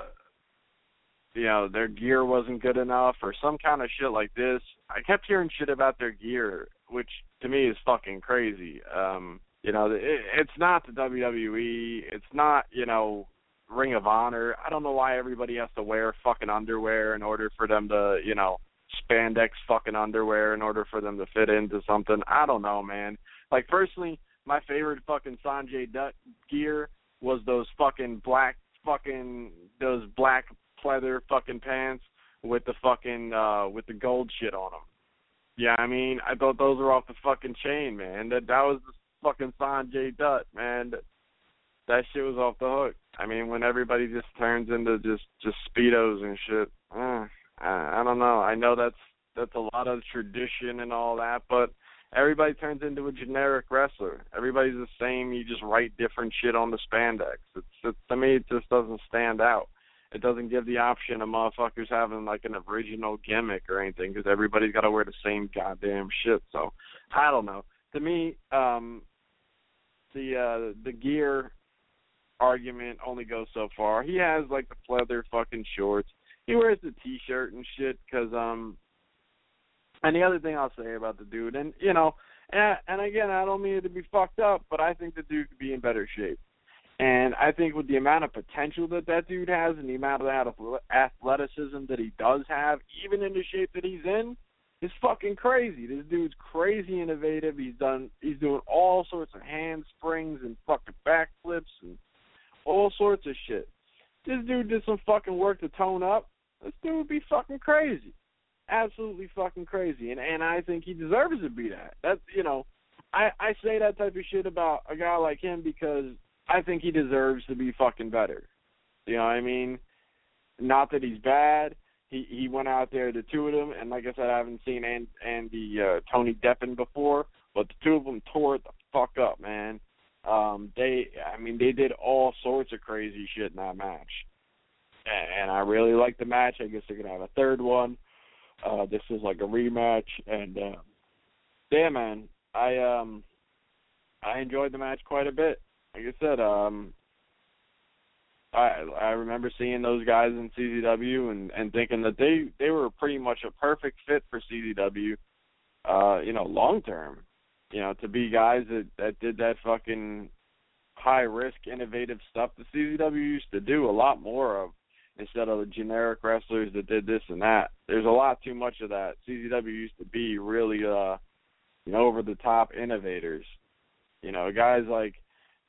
you know their gear wasn't good enough or some kind of shit like this. I kept hearing shit about their gear, which to me is fucking crazy. Um, you know, it, it's not the WWE. It's not you know Ring of Honor. I don't know why everybody has to wear fucking underwear in order for them to you know spandex fucking underwear in order for them to fit into something. I don't know, man. Like personally, my favorite fucking Sanjay Dutt gear was those fucking black fucking those black pleather fucking pants with the fucking uh with the gold shit on them. Yeah, I mean, I thought those were off the fucking chain, man. That that was the fucking Sanjay Dutt, man. That, that shit was off the hook. I mean, when everybody just turns into just just speedos and shit. Uh, I, I don't know. I know that's that's a lot of tradition and all that, but everybody turns into a generic wrestler. Everybody's the same. You just write different shit on the spandex. It's, it's to me, it just doesn't stand out. It doesn't give the option of motherfuckers having like an original gimmick or anything because everybody's got to wear the same goddamn shit. So I don't know. To me, um, the uh, the gear argument only goes so far. He has like the pleather fucking shorts. He wears the t-shirt and shit because um and the other thing I'll say about the dude, and you know, and, and again, I don't mean it to be fucked up, but I think the dude could be in better shape. And I think with the amount of potential that that dude has, and the amount of athleticism that he does have, even in the shape that he's in, is fucking crazy. This dude's crazy innovative. He's done. He's doing all sorts of handsprings and fucking backflips and all sorts of shit. This dude did some fucking work to tone up. This dude would be fucking crazy absolutely fucking crazy, and and I think he deserves to be that. That's you know, I I say that type of shit about a guy like him because I think he deserves to be fucking better. You know what I mean? Not that he's bad. He he went out there, the two of them, and like I said, I haven't seen and Andy uh, Tony Deppen before, but the two of them tore it the fuck up, man. Um, they, I mean, they did all sorts of crazy shit in that match, and, and I really like the match. I guess they're gonna have a third one. Uh, this is like a rematch, and uh, yeah, man, I um, I enjoyed the match quite a bit. Like I said, um, I I remember seeing those guys in CZW and and thinking that they they were pretty much a perfect fit for CZW. Uh, you know, long term. You know, to be guys that that did that fucking high risk, innovative stuff the CZW used to do a lot more of instead of the generic wrestlers that did this and that. There's a lot too much of that. CZW used to be really uh you know over the top innovators. You know, guys like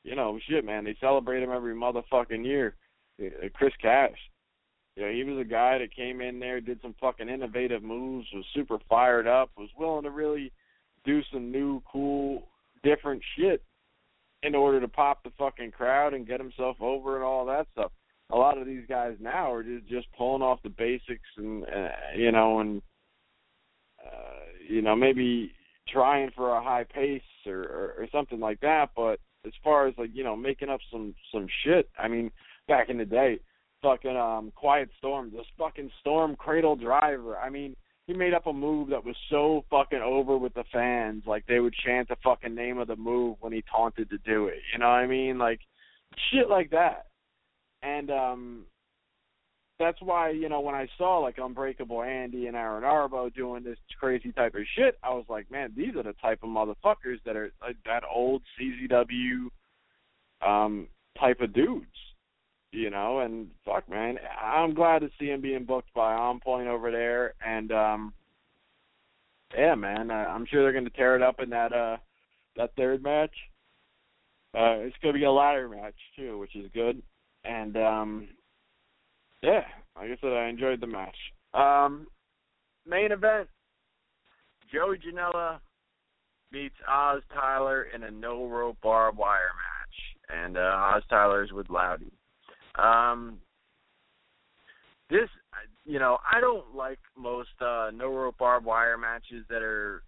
you know, shit man, they celebrate him every motherfucking year. Uh, Chris Cash. You know, he was a guy that came in there, did some fucking innovative moves, was super fired up, was willing to really do some new, cool, different shit in order to pop the fucking crowd and get himself over and all that stuff a lot of these guys now are just just pulling off the basics and uh, you know and uh, you know maybe trying for a high pace or, or or something like that. But as far as like you know making up some some shit i mean back in the day fucking um quiet storm this fucking storm cradle driver. I mean he made up a move that was so fucking over with the fans like they would chant the fucking name of the move when he taunted to do it. You know what i mean? Like shit like that and um that's why you know when I saw like Unbreakable Andy and Aaron Arbo doing this crazy type of shit, I was like, man, these are the type of motherfuckers that are like that old CZW um type of dudes, you know. And fuck, man, I'm glad to see him being booked by On Point over there, and um yeah, man, uh, I'm sure they're gonna tear it up in that uh that third match. Uh, it's gonna be a ladder match too, which is good and um, yeah, like I said, I enjoyed the match. Um, main event: Joey Janela meets Oz Tyler in a no rope barbed wire match, and uh, Oz Tyler's with Loudy. Um, this, you know, I don't like most uh, no rope barbed wire matches that are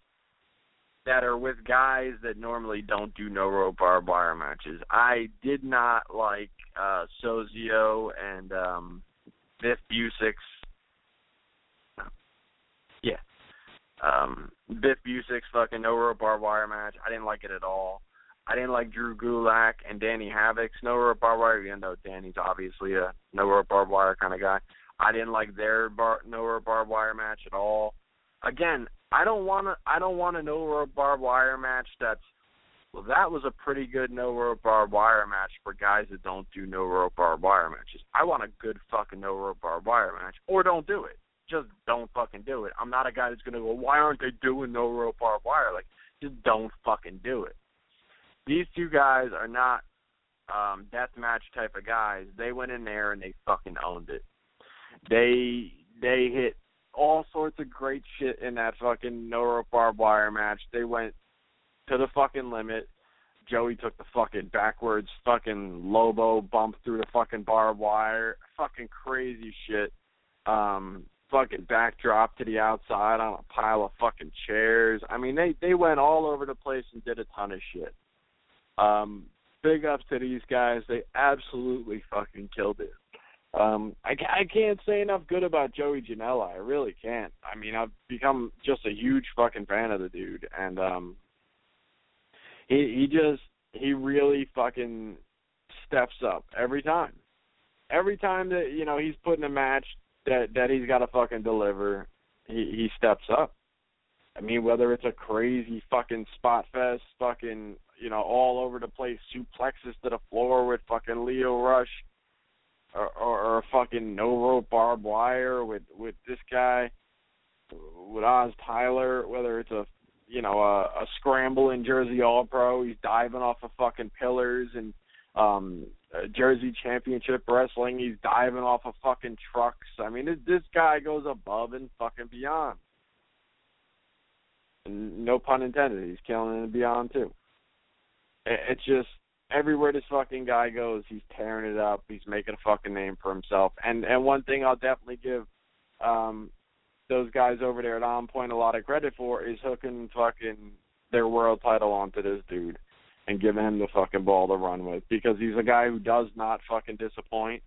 that are with guys that normally don't do no rope barbed wire matches. I did not like uh Sozio and um Biff Busick's yeah. Um Biff Busick's fucking no rope barbed wire match. I didn't like it at all. I didn't like Drew Gulak and Danny Havoc's no rope barbed wire, even though Danny's obviously a no rope barbed wire kind of guy. I didn't like their bar, no rope barbed wire match at all. Again, I don't want to. I don't want a no rope barbed wire match that's. Well, that was a pretty good no rope barbed wire match for guys that don't do no rope barbed wire matches. I want a good fucking no rope barbed wire match, or don't do it. Just don't fucking do it. I'm not a guy that's gonna go. Why aren't they doing no rope barbed wire? Like, just don't fucking do it. These two guys are not um death match type of guys. They went in there and they fucking owned it. They they hit all sorts of great shit in that fucking no rope barbed wire match. They went to the fucking limit. Joey took the fucking backwards fucking Lobo bump through the fucking barbed wire. Fucking crazy shit. Um fucking backdrop to the outside on a pile of fucking chairs. I mean they they went all over the place and did a ton of shit. Um big ups to these guys. They absolutely fucking killed it. Um, I, I can't say enough good about Joey Janela. I really can't. I mean, I've become just a huge fucking fan of the dude, and um, he he just he really fucking steps up every time. Every time that you know he's put in a match that that he's got to fucking deliver, he he steps up. I mean, whether it's a crazy fucking spot fest, fucking you know all over the place suplexes to the floor with fucking Lio Rush or, or, or a fucking no rope barbed wire with with this guy, with Oz Tyler, whether it's a you know a, a scramble in Jersey All Pro, he's diving off of fucking pillars and um uh, Jersey Championship Wrestling, he's diving off of fucking trucks. I mean, this, this guy goes above and fucking beyond. And no pun intended, he's killing it beyond too. It, it's just everywhere this fucking guy goes, he's tearing it up. He's making a fucking name for himself. And and one thing I'll definitely give um those guys over there at On Point a lot of credit for is hooking fucking their world title onto this dude and giving him the fucking ball to run with because he's a guy who does not fucking disappoint.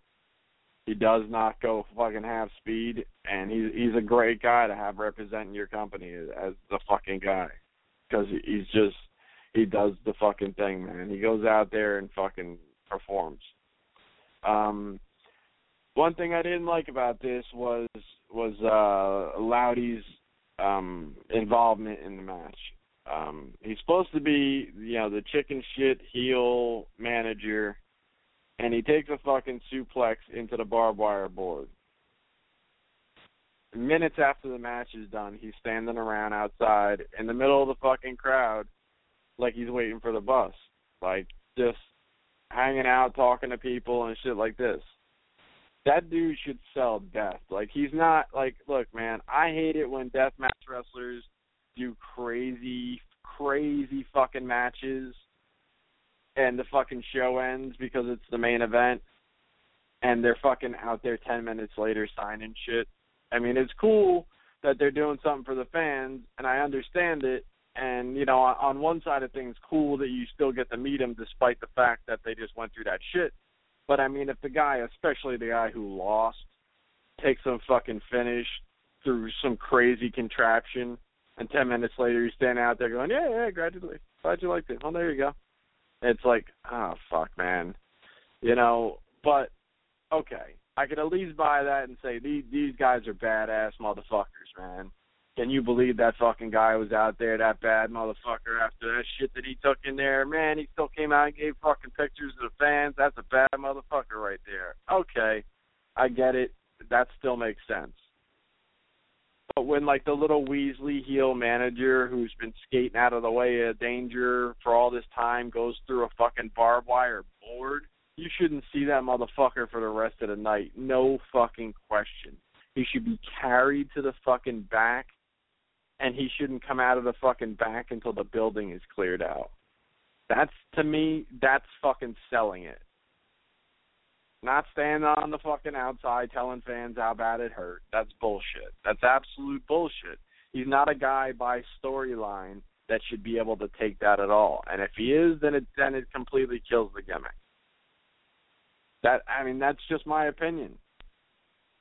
He does not go fucking half speed, and he's he's a great guy to have representing your company as the fucking guy because he's just he does the fucking thing, man. He goes out there and fucking performs. Um, one thing I didn't like about this was was uh Loudy's um involvement in the match. Um he's supposed to be, you know, the chicken shit heel manager and he takes a fucking suplex into the barbed wire board. Minutes after the match is done, he's standing around outside in the middle of the fucking crowd like he's waiting for the bus. Like just hanging out, talking to people and shit like this. That dude should sell death. Like he's not like look, man, I hate it when death match wrestlers do crazy crazy fucking matches and the fucking show ends because it's the main event and they're fucking out there 10 minutes later signing shit. I mean, it's cool that they're doing something for the fans and I understand it and you know on one side of things cool that you still get to meet them despite the fact that they just went through that shit but i mean if the guy especially the guy who lost takes some fucking finish through some crazy contraption and ten minutes later he's standing out there going yeah yeah glad you glad you liked it. Oh there you go. It's like oh fuck man. You know but okay. I could at least buy that and say these these guys are badass motherfuckers man can you believe that fucking guy was out there, that bad motherfucker, after that shit that he took in there? Man, he still came out and gave fucking pictures to the fans. That's a bad motherfucker right there. Okay, I get it. That still makes sense. But when like the little Weasley heel manager who's been skating out of the way of danger for all this time goes through a fucking barbed wire board, you shouldn't see that motherfucker for the rest of the night. No fucking question. He should be carried to the fucking back and he shouldn't come out of the fucking back until the building is cleared out. That's to me, that's fucking selling it. Not standing on the fucking outside telling fans how bad it hurt. That's bullshit. That's absolute bullshit. He's not a guy by storyline that should be able to take that at all. And if he is, then it then it completely kills the gimmick. That I mean, that's just my opinion.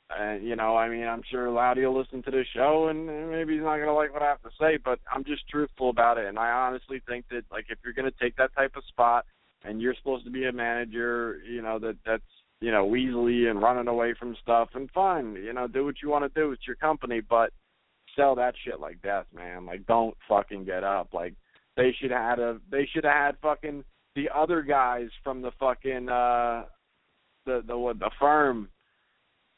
Uh, you know, I mean, I'm sure Loudy will listen to this show, and maybe he's not gonna like what I have to say, but I'm just truthful about it. And I honestly think that, like, if you're gonna take that type of spot, and you're supposed to be a manager, you know, that that's you know, weaselly and running away from stuff. And fine, you know, do what you want to do. It's your company, but sell that shit like death, man. Like, don't fucking get up. Like, they should have had a. They should have had fucking the other guys from the fucking uh the the what the firm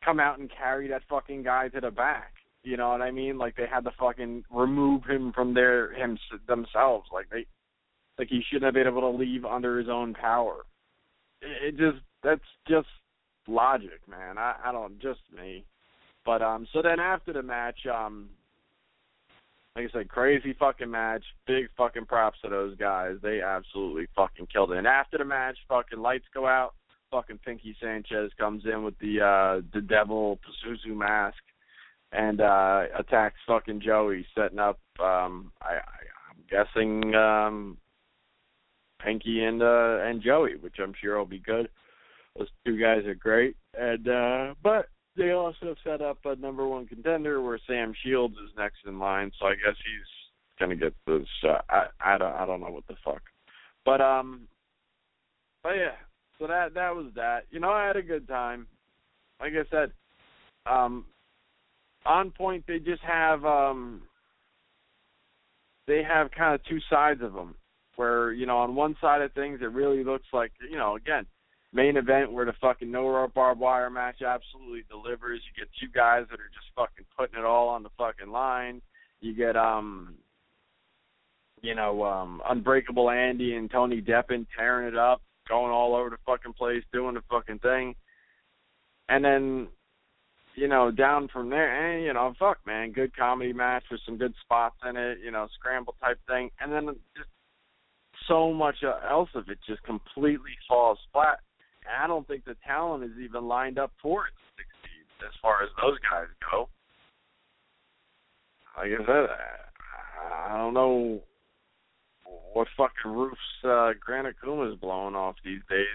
come out and carry that fucking guy to the back. You know what I mean? Like they had to fucking remove him from their him themselves. Like they like he shouldn't have been able to leave under his own power. It, it just that's just logic, man. I I don't just me. But um so then after the match, um like I said, crazy fucking match. Big fucking props to those guys. They absolutely fucking killed it. And after the match, fucking lights go out. Fucking Pinky Sanchez comes in with the uh the devil Pazuzu mask and uh attacks fucking Joey, setting up um I, I I'm guessing um Pinky and uh and Joey, which I'm sure will be good. Those two guys are great. And uh but they also set up a number one contender where Sam Shields is next in line, so I guess he's gonna get this uh, I I don't I don't know what the fuck. But um but yeah, so that that was that. You know, I had a good time. Like I said, um on point they just have um they have kind of two sides of them where you know on one side of things it really looks like you know again main event where the fucking no rope barbed wire match absolutely delivers you get two guys that are just fucking putting it all on the fucking line you get um you know um unbreakable andy and tony deppen tearing it up going all over the fucking place doing the fucking thing and then you know, down from there, and you know, fuck, man, good comedy match with some good spots in it, you know, scramble type thing, and then just so much uh, else of it just completely falls flat. And I don't think the talent is even lined up for it to succeed as far as those guys go. Like I said, I don't know what fucking roofs uh, Akuma is blowing off these days.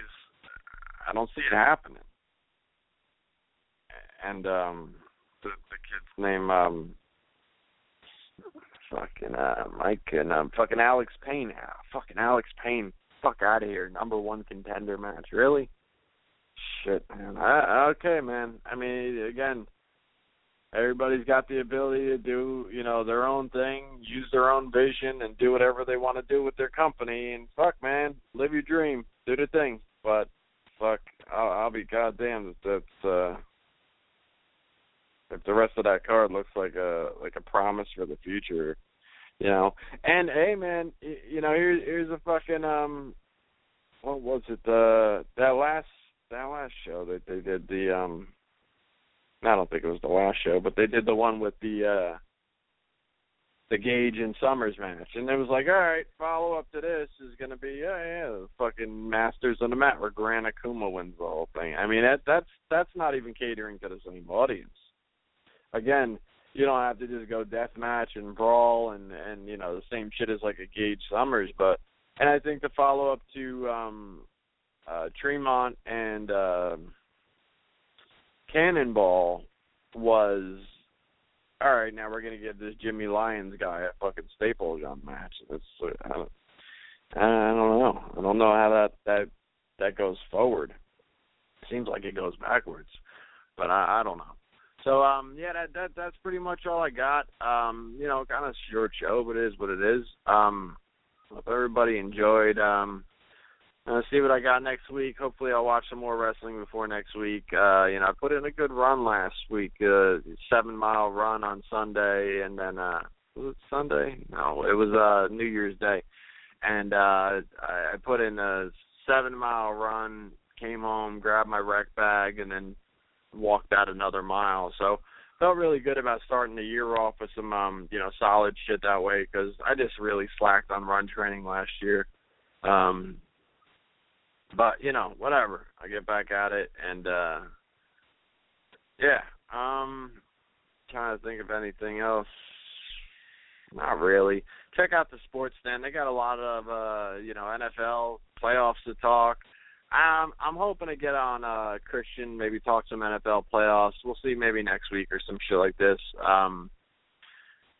I don't see it happening and um the the kid's name um fucking uh Mike and um fucking Alex Payne. Ah, fucking Alex Payne. Fuck out of here. Number one contender match. Really? Shit, man. I, okay, man. I mean, again, everybody's got the ability to do, you know, their own thing, use their own vision, and do whatever they want to do with their company. And fuck, man, live your dream, do the thing. But fuck, I'll, I'll be goddamn if that's uh if the rest of that card looks like a like a promise for the future, you know. And hey, man, you know here's here's a fucking um, what was it? The that last that last show that they did the um, I don't think it was the last show, but they did the one with the uh the Gage and Summers match, and it was like, all right, follow up to this is gonna be yeah, yeah, the fucking Masters on the mat where Gran Akuma wins the whole thing. I mean, that that's that's not even catering to the same audience again, you don't have to just go death match and brawl and and you know the same shit as like a Gage Summers, but and I think the follow up to um uh Tremont and uh, Cannonball was all right. Now we're gonna give this Jimmy Lyons guy a fucking staple gun match. That's I don't, I don't know. I don't know how that that that goes forward. Seems like it goes backwards, but I, I don't know. So um yeah, that that that's pretty much all I got. Um, you know, kind of short show, but it is what it is. Um hope everybody enjoyed. Um uh, see what I got next week. Hopefully I'll watch some more wrestling before next week. Uh, you know, I put in a good run last week, uh seven mile run on Sunday and then uh was it Sunday? No, it was uh New Year's Day. And uh I, I put in a seven mile run, came home, grabbed my rec bag and then walked out another mile. So felt really good about starting the year off with some um you know solid shit that way because I just really slacked on run training last year. Um but you know whatever I get back at it and uh yeah um trying to think of anything else not really check out the sports stand they got a lot of uh you know NFL playoffs to talk um, I'm hoping to get on uh Christian, maybe talk some NFL playoffs. We'll see maybe next week or some shit like this. Um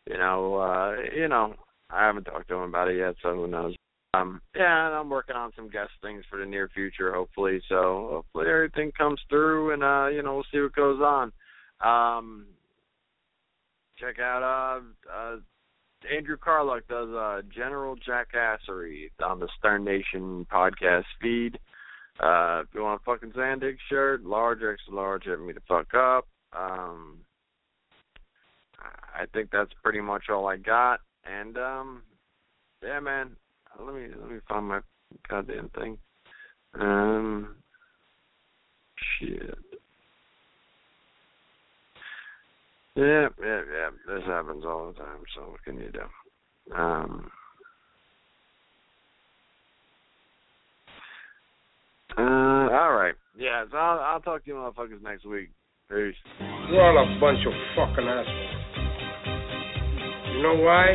you know, uh you know, I haven't talked to him about it yet, so who knows. Um, yeah, and I'm working on some guest things for the near future, hopefully. So hopefully everything comes through, and uh, you know, we'll see what goes on. Um, check out uh, uh, Andrew Carluck does uh, General Jackassery on the Stern Nation podcast feed. Uh, if you want a fucking Zandig shirt, large, extra large, hit me the fuck up. Um, I think that's pretty much all I got. And um, yeah, man, let me let me find my goddamn thing. Um, shit. Yeah, yeah, yeah. This happens all the time. So what can you do? Um. Uh, all right. Yeah, so I'll, I'll talk to you motherfuckers next week. Peace. You're all a bunch of fucking assholes. You know why?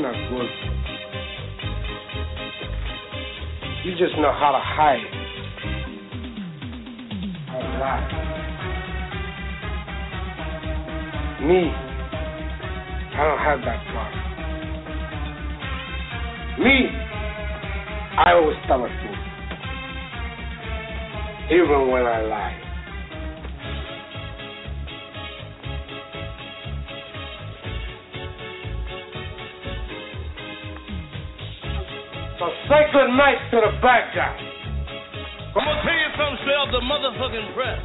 You're not good. You just know how to hide. To lie. Me, I don't have that problem. Me, I always tell the truth. Even when I lie. So say good night to the bad guy. I'm gonna tell you something straight off the motherfucking press.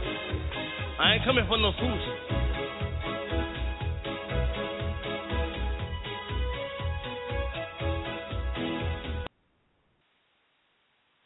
I ain't coming for no fools.